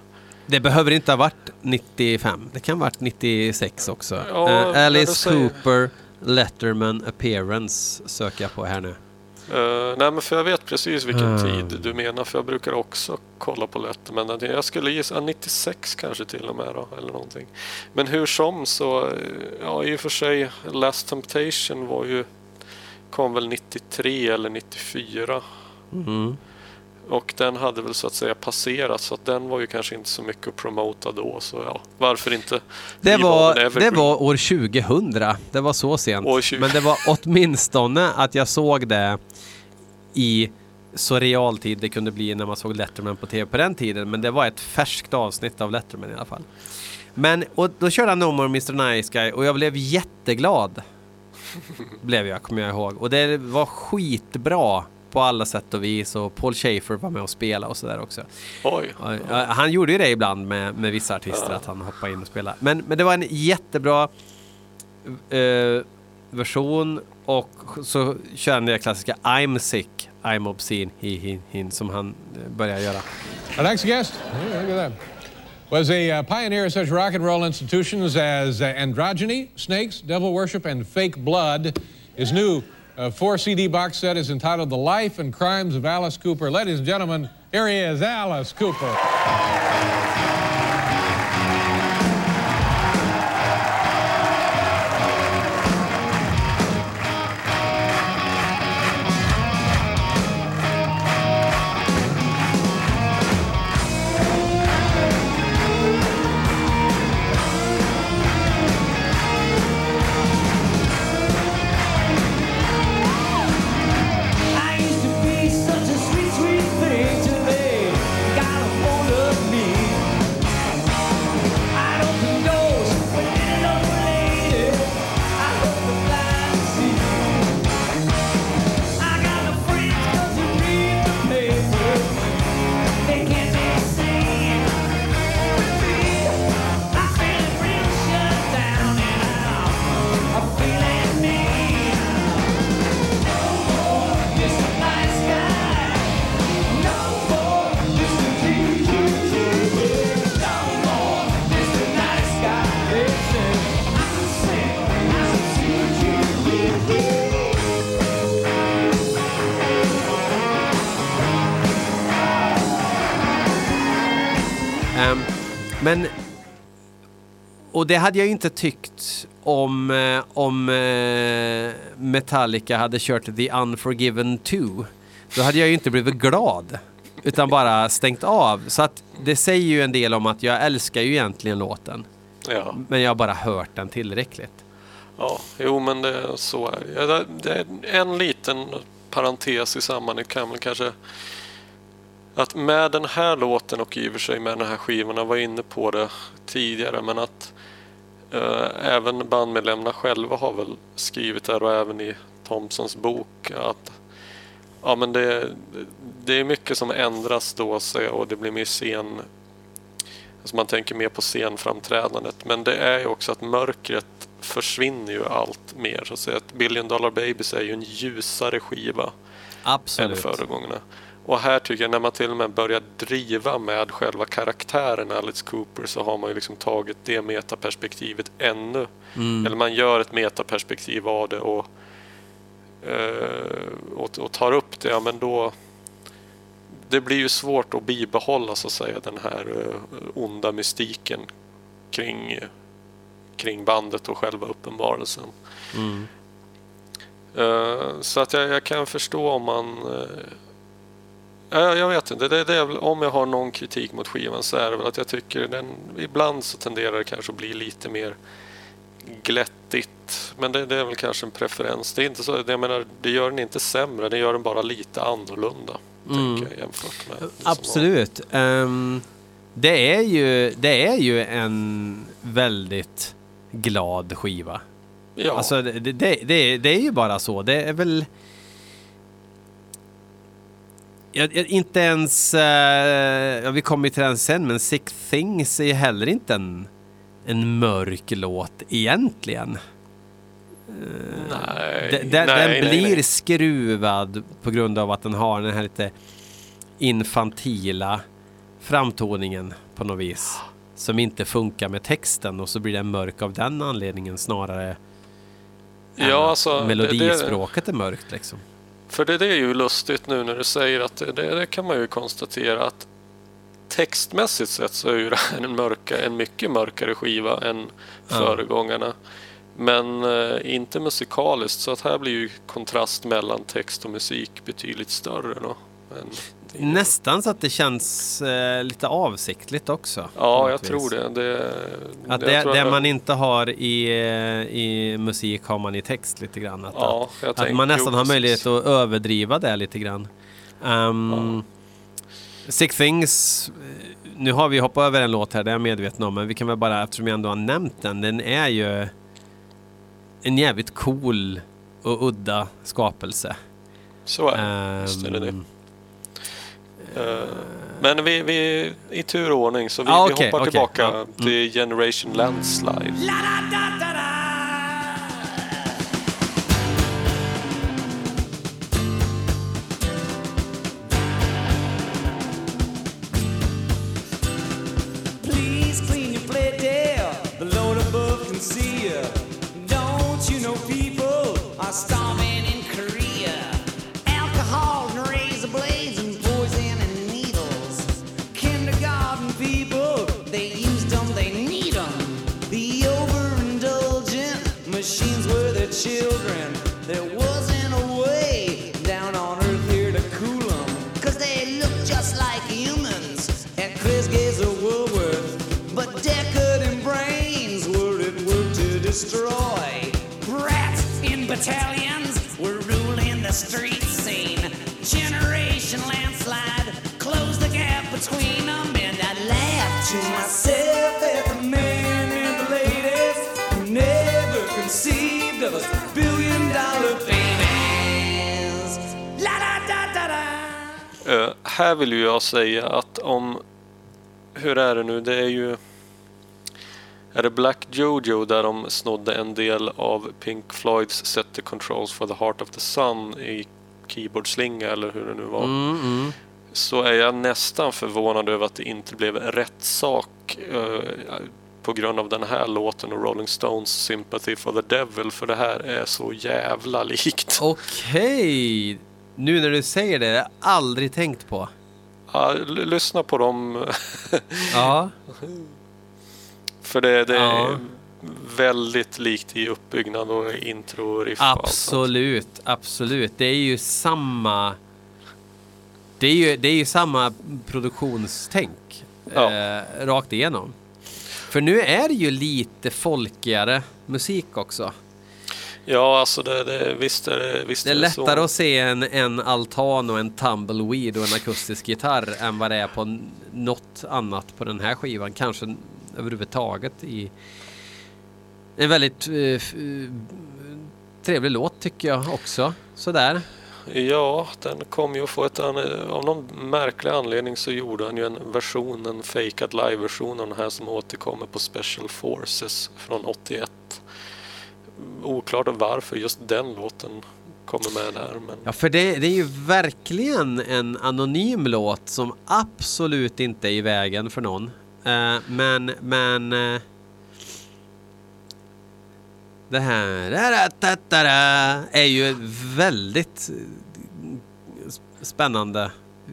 det behöver inte ha varit 95. Det kan ha varit 96 också. Ja, du Alice Cooper Letterman Appearance söker jag på här nu. Eh, nej men för jag vet precis vilken Ah. tid du menar för jag brukar också kolla på lätt. Men jag skulle gissa ja, 96 kanske till och med då eller någonting. Men hur som så, eh, ja i och för sig Last Temptation var ju kom väl 93 eller 94. Mm. Och den hade väl så att säga passerat så att den var ju kanske inte så mycket att promota då. Så ja, varför inte? Det var, det var år 2000. Det var så sent. År 20. Men det var åtminstone att jag såg det i så realtid det kunde bli när man såg Letterman på tv på den tiden. Men det var ett färskt avsnitt av Letterman i alla fall. Men och då körde han No More Mr Nice Guy och jag blev jätteglad. blev jag, kommer jag ihåg. Och det var skitbra på alla sätt och vis och Paul Schaefer var med och spelade och sådär också. Oj. Ja, ja, Han gjorde ju det ibland med, med vissa artister, att han hoppade in och spelade. Men, men det var en jättebra eh, version och så kör han det klassiska I'm sick, I'm obscene, he, he, hin som han eh, börjar göra. Our next guest, yeah, look at that, was a uh, pioneer of such rock and roll institutions as uh, androgyny, snakes, devil worship, and fake blood. His new uh, four CD box set is entitled The Life and Crimes of Alice Cooper. Ladies and gentlemen, here he is, Alice Cooper. Och det hade jag inte tyckt om, eh, om eh, Metallica hade kört The Unforgiven 2. Då hade jag ju inte blivit glad. Utan bara stängt av. Så att det säger ju en del om att jag älskar ju egentligen låten. Ja. Men jag har bara hört den tillräckligt. Ja, jo men det, så är det. Det är en liten parentes i sammanhanget kan väl kanske att med den här låten och i och för sig med den här skivan, jag var inne på det tidigare, men att Eh, även bandmedlemmarna själva har väl skrivit där och även i Thompsons bok att ja, men det, det är mycket som ändras då och det blir mer scen... Alltså man tänker mer på scenframträdandet. Men det är ju också att mörkret försvinner ju allt mer. Så att Billion Dollar Babies är ju en ljusare skiva än Absolut. föregångarna. Och här tycker jag när man till och med börjar driva med själva karaktären Alice Cooper så har man ju liksom tagit det metaperspektivet ännu. Eller man gör ett metaperspektiv av det och, eh, och, och tar upp det. Ja, men då, det blir ju svårt att bibehålla så att säga den här eh, onda mystiken kring, kring bandet och själva uppenbarelsen. Eh, Så att jag, jag kan förstå om man... eh, ja, jag vet inte. Det, det väl, om jag har någon kritik mot skivan så är det väl att jag tycker den... Ibland så tenderar det kanske att bli lite mer glättigt. Men det, det är väl kanske en preferens. Det är inte så, jag menar, det gör den inte sämre. Det gör den bara lite annorlunda. Tänker jag, jämfört med Absolut. Ehm, det, är ju, det är ju en väldigt glad skiva. Ja, Alltså det, det, det, det är ju bara så. Det är väl... Jag, jag, inte ens... eh, ja, vi kommer till den sen, men Sick Things är ju heller inte en, en mörk låt egentligen. nej, Den, den, nej, den blir nej. skruvad på grund av att den har den här lite infantila framtoningen på något vis. Som inte funkar med texten och så blir den mörk av den anledningen snarare Ja, alltså, det- melodispråket är mörkt liksom. För det, det är ju lustigt nu när du säger att det, det, det kan man ju konstatera att textmässigt sett så är ju det här en, mörka, en mycket mörkare skiva än föregångarna. Men eh, inte musikaliskt så att här blir ju kontrast mellan text och musik betydligt större då. än. Nästan så att det känns eh, lite avsiktligt också. Ja, jag tror det. det Att det, det att- man inte har i, eh, i musik har man i text lite grann. Att, Ja, att tänker- man nästan jo, har möjlighet att överdriva det lite grann. Um, Sick Things, eh, nu har vi hoppat över en låt här, det är jag medveten om, men vi kan väl bara, eftersom jag ändå har nämnt den, den är ju en jävligt cool och udda skapelse. Så är det. Visst är det det. Ehm, Eh, Men vi, vi i tur och ordning så vi, Ah, vi okej, hoppar okej, tillbaka ja. Mm. till Generation Landslide. Battalions were ruling the street scene. Generation landslide closed the gap between them, and I laughed to myself at the men and the ladies who never conceived of us billion dollar babies. La da da da da. Eh, här vill ju jag säga att om... Hur är det nu? Det är ju... Är det Black Jojo där de snodde en del av Pink Floyds Set the Controls for the Heart of the Sun i keyboardslinga eller hur det nu var. mm, Så är jag nästan förvånad över att det inte blev rätt sak eh, på grund av den här låten och Rolling Stones Sympathy for the Devil för det här är så jävla likt. Okej! Nu när du säger det, det har jag aldrig tänkt på. Ja, lyssna på dem Ja. För det, det är Ja. väldigt likt i uppbyggnad och intro och riff. och allt sånt. Absolut, absolut. Det är ju samma... Det är ju, det är ju samma produktionstänk Ja. eh, rakt igenom. För nu är det ju lite folkigare musik också. Ja, alltså det, det, visst är det, visst Det är det lättare så. att se en, en altan och en tumbleweed och en akustisk gitarr än vad det är på något annat på den här skivan. Kanske överhuvudtaget i, En väldigt eh, eh, trevlig låt tycker jag också. Sådär. Ja, den kom ju att få ett... an- Av någon märklig anledning så gjorde han ju en version, en fejkad live-version av den här som återkommer på Special Forces från 81. Oklart varför just den låten kommer med där. Men Ja, för det, det är ju verkligen en anonym låt som absolut inte är i vägen för någon. Eh, men, men... eh, det här är ju väldigt sp- spännande.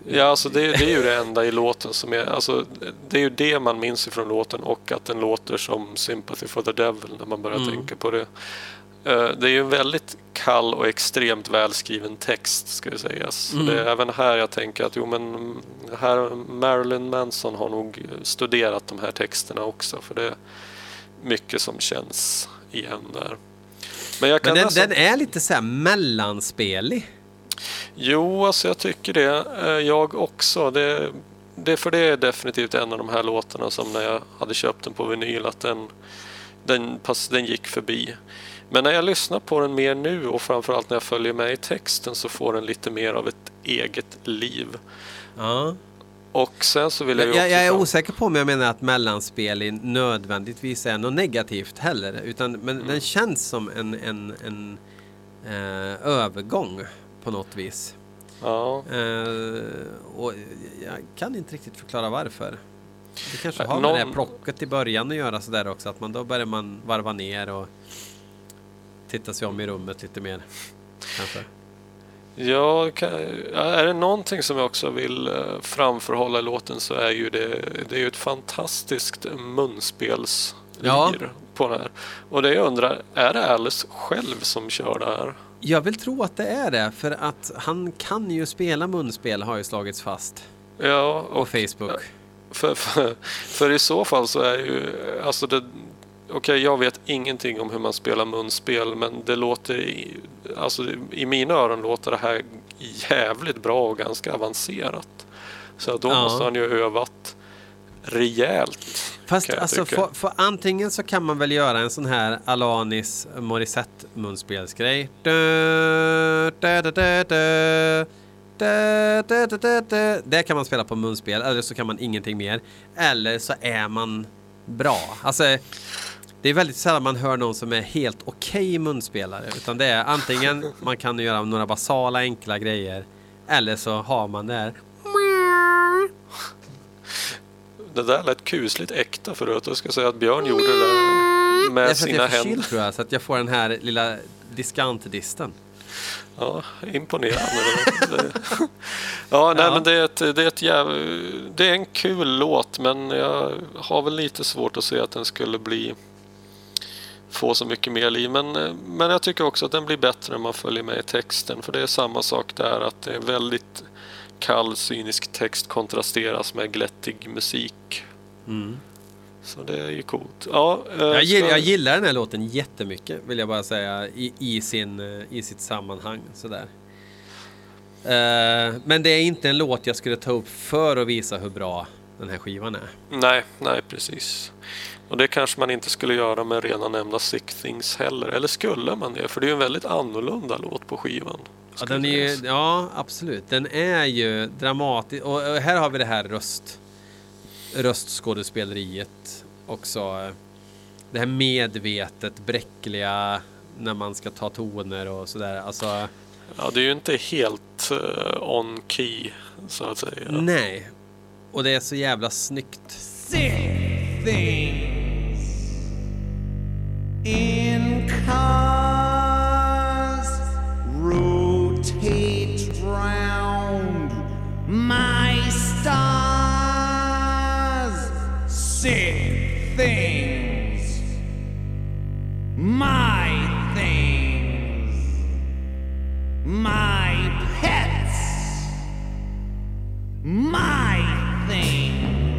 Ja, alltså det, det är ju det enda i låten som är... Alltså, det är ju det man minns ifrån låten och att den låter som Sympathy for the Devil när man börjar Mm. tänka på det. Eh, Det är ju en väldigt kall och extremt välskriven text ska ju sägas. Mm. Det är även här jag tänker att jo men här, Marilyn Manson har nog studerat de här texterna också för det är mycket som känns igen där. Men jag kan Men den, nästan- den är lite så här mellanspelig. Jo, alltså jag tycker det. Eh, Jag också. Det, det, för det är definitivt en av de här låtarna som när jag hade köpt den på vinyl att den, den, pass, den gick förbi. Men när jag lyssnar på den mer nu och framförallt när jag följer med i texten så får den lite mer av ett eget liv. Ja. Och sen så vill jag Jag, jag, är osäker på om jag menar att mellanspel nödvändigtvis är något negativt heller. Utan, men Mm. den känns som en, en, en eh, övergång på något vis. Ja. Eh, och jag kan inte riktigt förklara varför. Det kanske har med det här någon- plocket i början att göra sådär också. Att man, då börjar man varva ner och titta sig om i rummet lite mer. Kanske. Ja, är det någonting som jag också vill eh, framförhålla i låten så är ju det, det är ju ett fantastiskt munspelslir Ja. på det här. Och det jag undrar, är det Alice själv som kör det här? Jag vill tro att det är det. För att han kan ju spela munspel har ju slagits fast Ja, på och Facebook. för, för, för i så fall så är ju, alltså det, okej jag vet ingenting om hur man spelar munspel men det låter, i, alltså i mina öron låter det här jävligt bra och ganska avancerat. Så då Ja. måste han ju övat rejält. Fast alltså, för, för antingen så kan man väl göra en sån här Alanis Morissette munspelsgrej. Det kan man spela på munspel, eller så kan man ingenting mer. Eller så är man bra. Alltså, det är väldigt sällan man hör någon som är helt okej munspelare. Utan det är antingen man kan göra några basala enkla grejer. Eller så har man det här. Det där lät kusligt äkta förut. Jag ska säga att Björn gjorde det där Det är med för att sina jag är händer. förkyld tror jag, så att jag får den här lilla diskantdisten. Ja, imponerande. Ja, nej, Ja. men det är, ett, det, är ett jäv... det är en kul låt men jag har väl lite svårt att se att den skulle bli få så mycket mer liv. Men, eh, men jag tycker också att den blir bättre när man följer med i texten. För det är samma sak där att det är väldigt kall cynisk text kontrasteras med glättig musik. Så det är ju coolt. Ja, eh, Jag, gill, ska- jag gillar den här låten jättemycket, vill jag bara säga, i, i, sin, eh, i sitt sammanhang. Sådär. Men det är inte en låt jag skulle ta upp för att visa hur bra den här skivan är. Nej, nej precis. Och det kanske man inte skulle göra med redan nämnda Sick Things heller. Eller skulle man det? För det är ju en väldigt annorlunda låt på skivan. Ja, den är ja, absolut. Den är ju dramatisk. Och här har vi det här röst, röstskådespeleriet också. Det här medvetet bräckliga när man ska ta toner och sådär. Alltså, Ja, det är ju inte helt eh, on key, så att säga. nej. Och det är så jävla snyggt. sick things in cars rotate round my stars. Things. My things. My pets. My things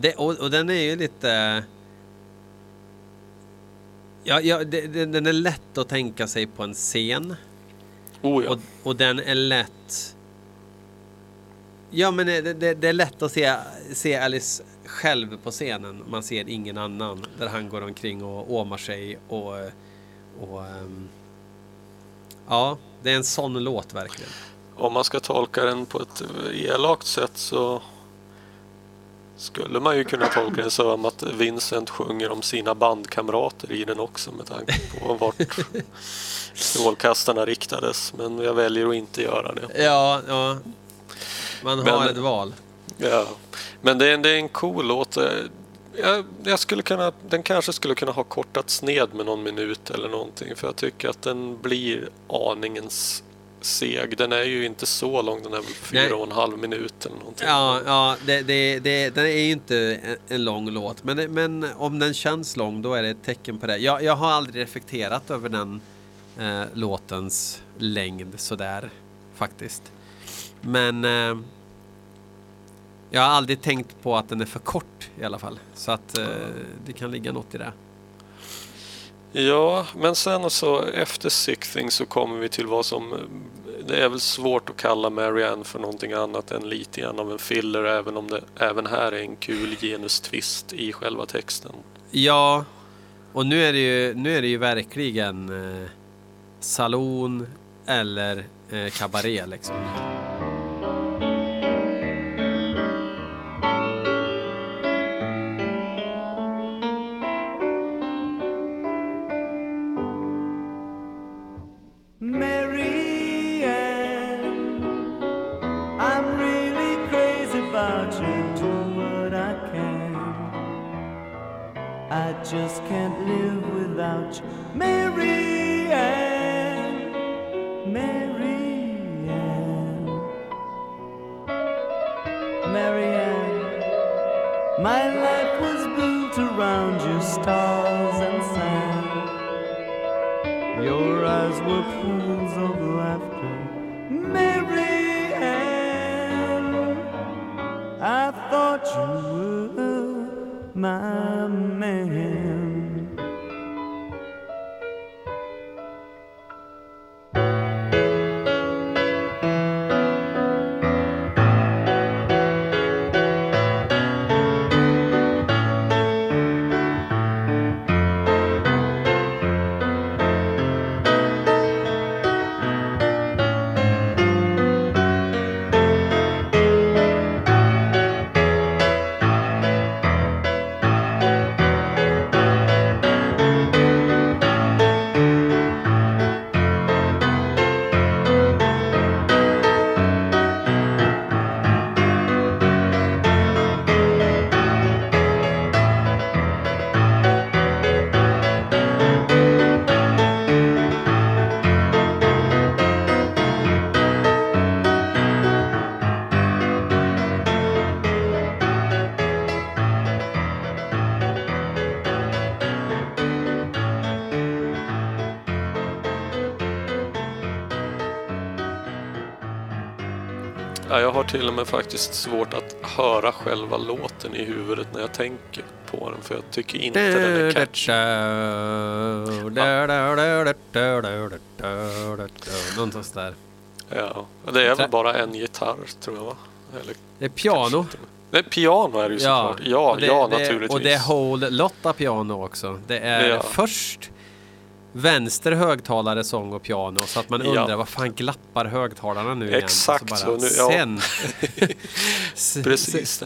det, och, och den är ju lite... Ja, ja det, det, den är lätt att tänka sig på en scen. Oh ja. Och, och den är lätt... Ja, men det, det, det är lätt att se, se Alice själv på scenen. Man ser ingen annan. Där han går omkring och åmar sig och... och ehm, ja, det är en sån låt verkligen. Om man ska tolka den på ett elakt sätt så skulle man ju kunna tolka det som att Vincent sjunger om sina bandkamrater i den också med tanke på vart strålkastarna riktades. Men jag väljer att inte göra det. Ja, ja. Man har Men- ett val. Ja. Men det är, det är en cool låt. Jag, jag skulle kunna, den kanske skulle kunna ha kortats ned med någon minut eller någonting. För jag tycker att den blir aningens seg. Den är ju inte så lång, den är väl fyra och en halv minut eller någonting. Ja, ja det, det, det, den är ju inte en, lång låt. Men, men om den känns lång, då är det ett tecken på det. Jag, jag har aldrig reflekterat över den eh, låtens längd sådär, faktiskt. Men eh, jag har aldrig tänkt på att den är för kort i alla fall. Så att eh, det kan ligga något i det. Ja, men sen så efter Sick Thing så kommer vi till vad som... Det är väl svårt att kalla Marianne för någonting annat än lite grann av en filler även om det även här är en kul genustvist i själva texten. Ja, och nu är det ju, nu är det ju verkligen eh, salon eller eh, kabaré liksom. Till och med faktiskt svårt att höra själva låten i huvudet när jag tänker på den för jag tycker inte den är catchy. Någonstans där. Ja, det är väl bara en gitarr tror jag va? Eller, Det är piano. nej, piano är det ju såklart. Ja, och det, ja det, naturligtvis. Och det är whole lotta piano också. Det är Ja. först vänster högtalare, sång och piano. Så att man Ja. undrar vad fan glappar högtalarna nu igen? Exakt så. så, Bara, nu- ja. Sen. Precis.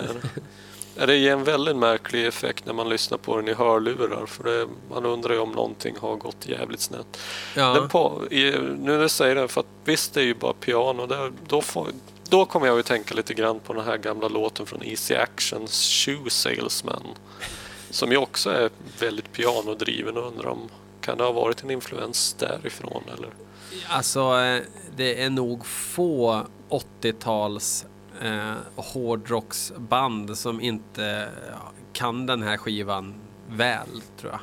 Ja, Det ger en väldigt märklig effekt när man lyssnar på den i hörlurar för det, man undrar ju om någonting har gått jävligt snett. Ja. På, i, nu när du säger det, för att visst det är ju bara piano, där, då, får, då kommer jag att tänka lite grann på den här gamla låten från Easy Actions Shoe Salesman. Som ju också är väldigt pianodriven och undrar om kan det ha varit en influens därifrån eller? Alltså, eh, det är nog få 80-tals eh, hårdrocksband som inte kan den här skivan väl, tror jag.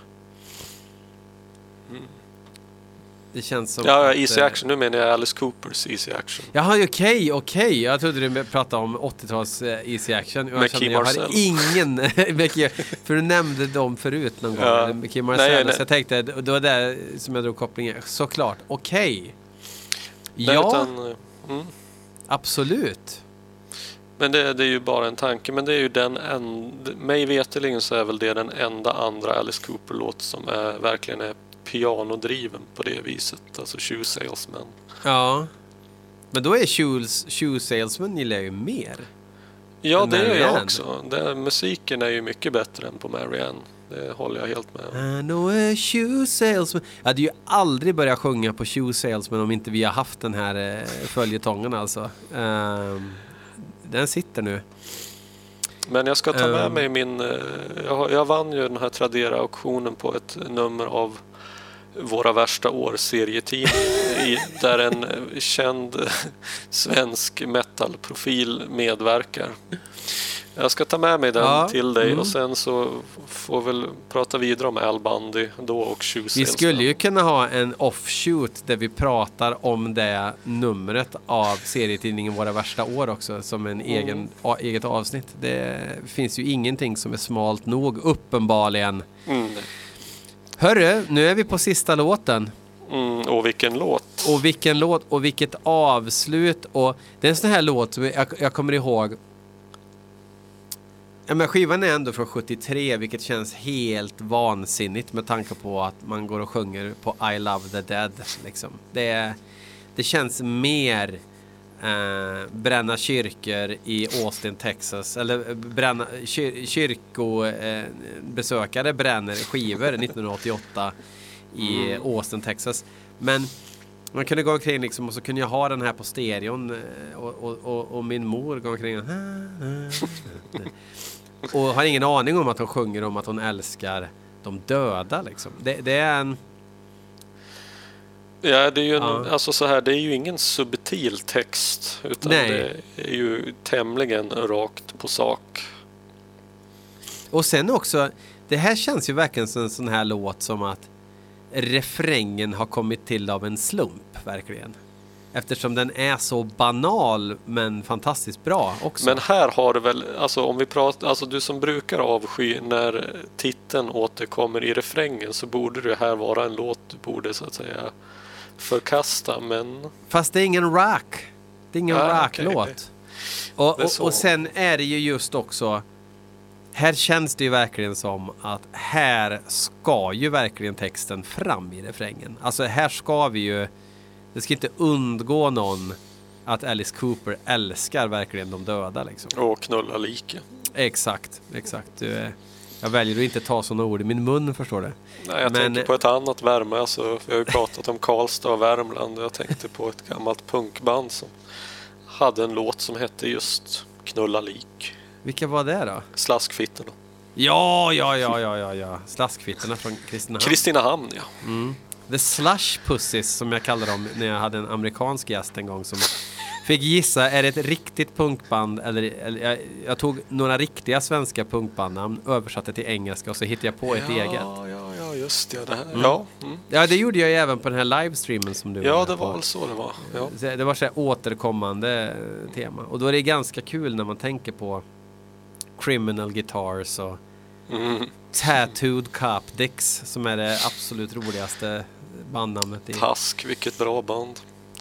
Det känns som Ja, att, Easy eh, Action. Nu menar jag Alice Coopers Easy Action. Jaha, okej, okej. Jag trodde du pratade om 80-tals eh, Easy Action. Jag Med kände jag har Marcel. ingen... för du nämnde dem förut någon gång. Ja. Kim Marcel. Nej, nej. Så jag tänkte, det var där som jag drog kopplingen. Såklart, okej. Nej, Ja, Utan, eh, mm. absolut. Men det, det är ju bara en tanke. Men det är ju den enda... Mig veterligen så är väl det den enda andra Alice Cooper-låt som är, verkligen är pianodriven på det viset. Alltså Shoe Salesman. Ja. Men då är Shoes, Shoe Salesman gillar jag ju mer. Ja, det gör jag också. Den, musiken är ju mycket bättre än på Marianne. Det håller jag helt med om. I shoe salesman. Jag hade ju aldrig börjat sjunga på shoe salesman om inte vi har haft den här eh, följetongen alltså. Ehm, den sitter nu. Men jag ska ta med Ehm. mig min... eh, Jag, jag vann ju den här Tradera-auktionen på ett nummer av Våra värsta år serietidning i- där en känd svensk metalprofil medverkar. Jag ska ta med mig den Ja, till dig mm. och sen så får vi väl prata vidare om Al Bundy då och Shoe Vi skulle ju kunna ha en offshoot där vi pratar om det numret av serietidningen Våra värsta år också som en egen, a, eget avsnitt. Det finns ju ingenting som är smalt nog uppenbarligen. Mm. Hörru, nu är vi på sista låten. Mm, och vilken låt! Och vilken låt och vilket avslut. Och det är en sån här låt som jag, jag kommer ihåg. Ja, men skivan är ändå från 73 vilket känns helt vansinnigt med tanke på att man går och sjunger på I Love the Dead. Liksom. Det, det känns mer eh, bränna kyrkor i Austin, Texas. Eller bränna, kyr, kyrkobesökare eh, besökare bränner skivor 1988 i Austin, Texas. Men man kunde gå omkring liksom och så kunde jag ha den här på stereon eh, och, och, och, och min mor går omkring och och har ingen aning om att hon sjunger om att hon älskar de döda liksom. Det, det är en... Ja, det är ju, en, Ja. alltså så här, det är ju ingen subtil text utan Nej. det är ju tämligen rakt på sak. Och sen också, det här känns ju verkligen som en sån här låt som att refrängen har kommit till av en slump, verkligen. Eftersom den är så banal men fantastiskt bra också. Men här har det väl, alltså om vi pratar, alltså du som brukar avsky när titeln återkommer i refrängen så borde det här vara en låt du borde så att säga förkasta men Fast det är ingen rock. Det är ingen Ah, rocklåt. okej. Och, är och, och sen är det ju just också här känns det ju verkligen som att här ska ju verkligen texten fram i refrängen. Alltså här ska vi ju, det ska inte undgå någon att Alice Cooper älskar verkligen de döda liksom. och knulla like. Exakt, exakt. Du, eh, jag väljer att inte ta sådana ord i min mun förstår du. Nej, jag Men- tänker på ett annat värme. Alltså, vi har ju pratat om Karlstad och Värmland. Jag tänkte på ett gammalt punkband som hade en låt som hette just Knulla lik. Vilka var det då? Slaskfittorna. Ja, ja, ja, ja, ja, ja. Slaskfittorna från Kristinehamn. Kristinehamn ja. The Slush Pussies som jag kallar dem när jag hade en amerikansk gäst en gång som fick gissa, är det ett riktigt punkband eller, eller jag, jag tog några riktiga svenska punkbandnamn, översatte till engelska och så hittade jag på ett eget. Ja, ja, just det. det här. Ja, mm. Ja, det gjorde jag ju även på den här livestreamen som du ja, det var väl så det var. Ja. Det var så här återkommande tema. Och då är det ganska kul när man tänker på Criminal Guitars och Mm. Tattooed Cop Dicks som är det absolut roligaste bandnamnet i... Task, vilket bra band.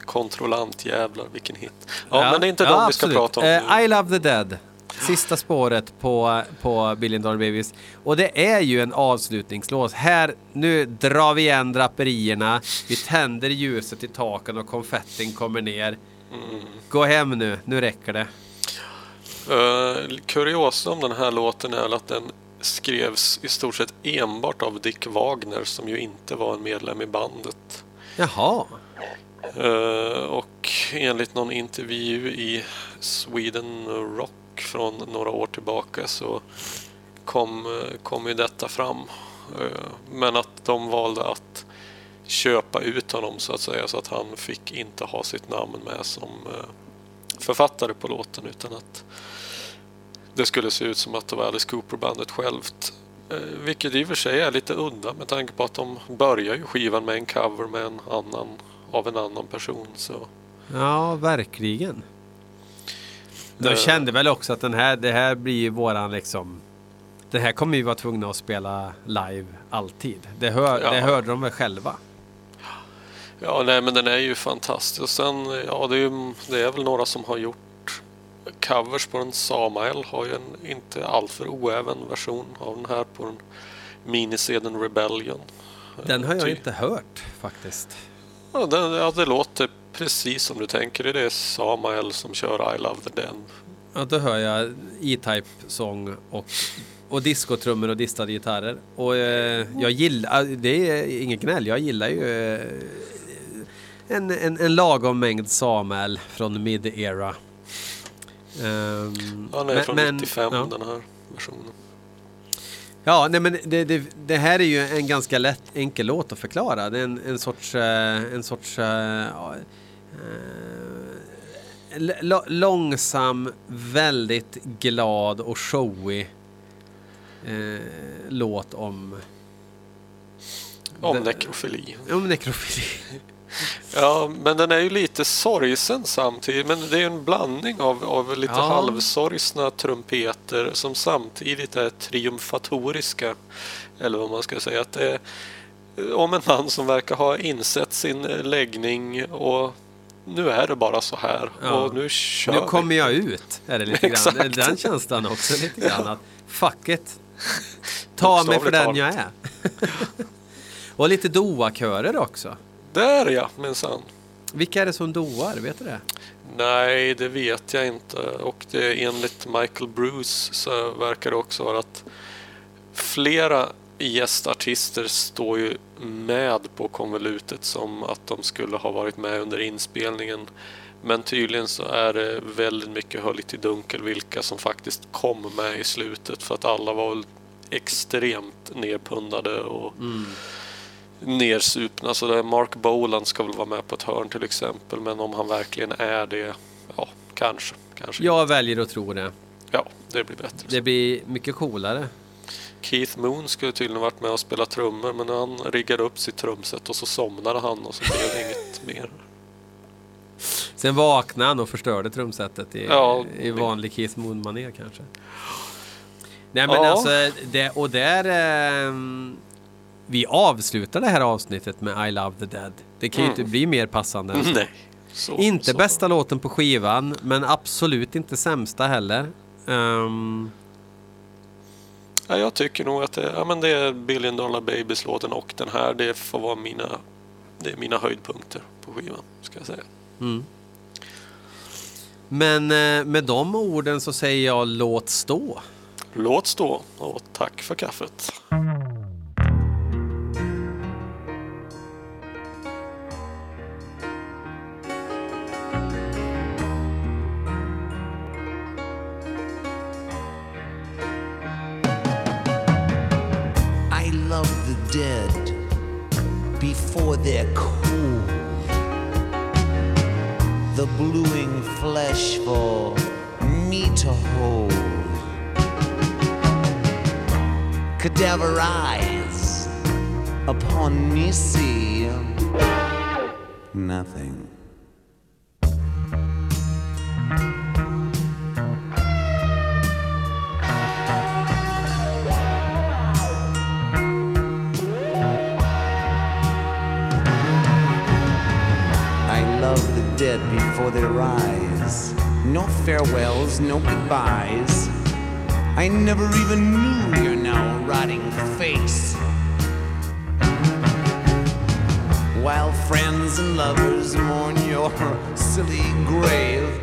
Kontrollantjävlar, vilken hit. Ja, men det är inte dem vi ska absolut. prata om nu. I Love the Dead. Sista spåret på, på Billion Dollar Babies. Och det är ju en avslutningslåt. Här, nu drar vi igen draperierna. Vi tänder ljuset i taken och konfettin kommer ner. Mm. Gå hem nu, nu räcker det. Uh, kuriosa om den här låten är att den skrevs i stort sett enbart av Dick Wagner som ju inte var en medlem i bandet. Jaha. Eh, och enligt någon intervju i Sweden Rock från några år tillbaka så kom, eh, kom ju detta fram. Eh, men att de valde att köpa ut honom så att säga så att han fick inte ha sitt namn med som författare på låten utan att det skulle se ut som att det var Alice Cooper-bandet självt Vilket i och för sig är lite udda med tanke på att de börjar ju skivan med en cover med en annan, av en annan person. Så. Ja, verkligen. De Eh. kände väl också att den här, det här blir ju våran liksom... Det här kommer vi vara tvungna att spela live alltid. Det, hör, Ja. det hörde de väl själva. Ja, nej men den är ju fantastisk. Och sen, ja det är, ju, det är väl några som har gjort covers på den. Samael har ju en inte alltför oäven version av den här på den minisedeln Rebellion. Den har jag inte hört faktiskt. Ja, den, ja, det låter precis som du tänker. Det är Samael som kör I Love the Dead. Ja, då hör jag E-Type-sång och, och discotrummor och distade gitarrer. Och eh, jag gillar, det är inget gnäll, jag gillar ju eh, en, en, en lagom mängd Samuel från mid-era. Ehm, Ja, den är men- från men- 95 ja. den här versionen. Ja, nej, men det, det, det här är ju en ganska lätt, enkel låt att förklara. Det är en, en sorts... eh, En sorts eh, ja, eh, lo- långsam, väldigt glad och showig eh, låt om, Om nekrofili. om nekrofili. Ja, men den är ju lite sorgsen samtidigt. Men det är en blandning av, av lite Ja. halvsorgsna trumpeter som samtidigt är triumfatoriska. Eller vad man ska säga. Att det är om en man som verkar ha insett sin läggning och nu är det bara så här. Ja. Och nu kör Nu kommer jag ut, är det lite grann. Exakt. Den känslan också lite grann. Att, fuck it. Ta mig för den jag är. och lite doa-körer också. Där ja, minsann. Vilka är det som doar? Vet du det? Nej, det vet jag inte. Och det, enligt Michael Bruce så verkar det också vara att flera gästartister står ju med på konvolutet som att de skulle ha varit med under inspelningen. Men tydligen så är det väldigt mycket höljt i dunkel vilka som faktiskt kom med i slutet för att alla var extremt nerpundade och nersupna. Så det är Mark Boland ska väl vara med på ett hörn till exempel. Men om han verkligen är det, ja, kanske. kanske. Jag väljer att tro det. Ja, det blir bättre. Det blir mycket coolare. Keith Moon skulle tydligen varit med och spela trummor men han riggade upp sitt trumset och så somnade han och så blev det inget mer. Sen vaknade han och förstörde trumsetet i, Ja, i vanlig Keith Moon-manér kanske. Nej men Ja. alltså, det, och där... ehm, vi avslutar det här avsnittet med I Love the Dead. Det kan ju inte bli mer passande så. Nej. Så, Inte så. bästa låten på skivan, men absolut inte sämsta heller. Ehm, Ja, jag tycker nog att det, ja, men det är Billion Dollar Babies-låten och den här. Det får vara mina, det är mina höjdpunkter på skivan. Ska jag säga. men eh, med de orden så säger jag låt stå. Låt stå och tack för kaffet. Flesh for me to hold. Cadaver eyes upon me see nothing. I love the dead before they rise. No farewells, no goodbyes. I never even knew your now rotting face. While friends and lovers mourn your silly grave,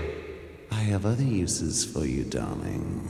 I have other uses for you, darling.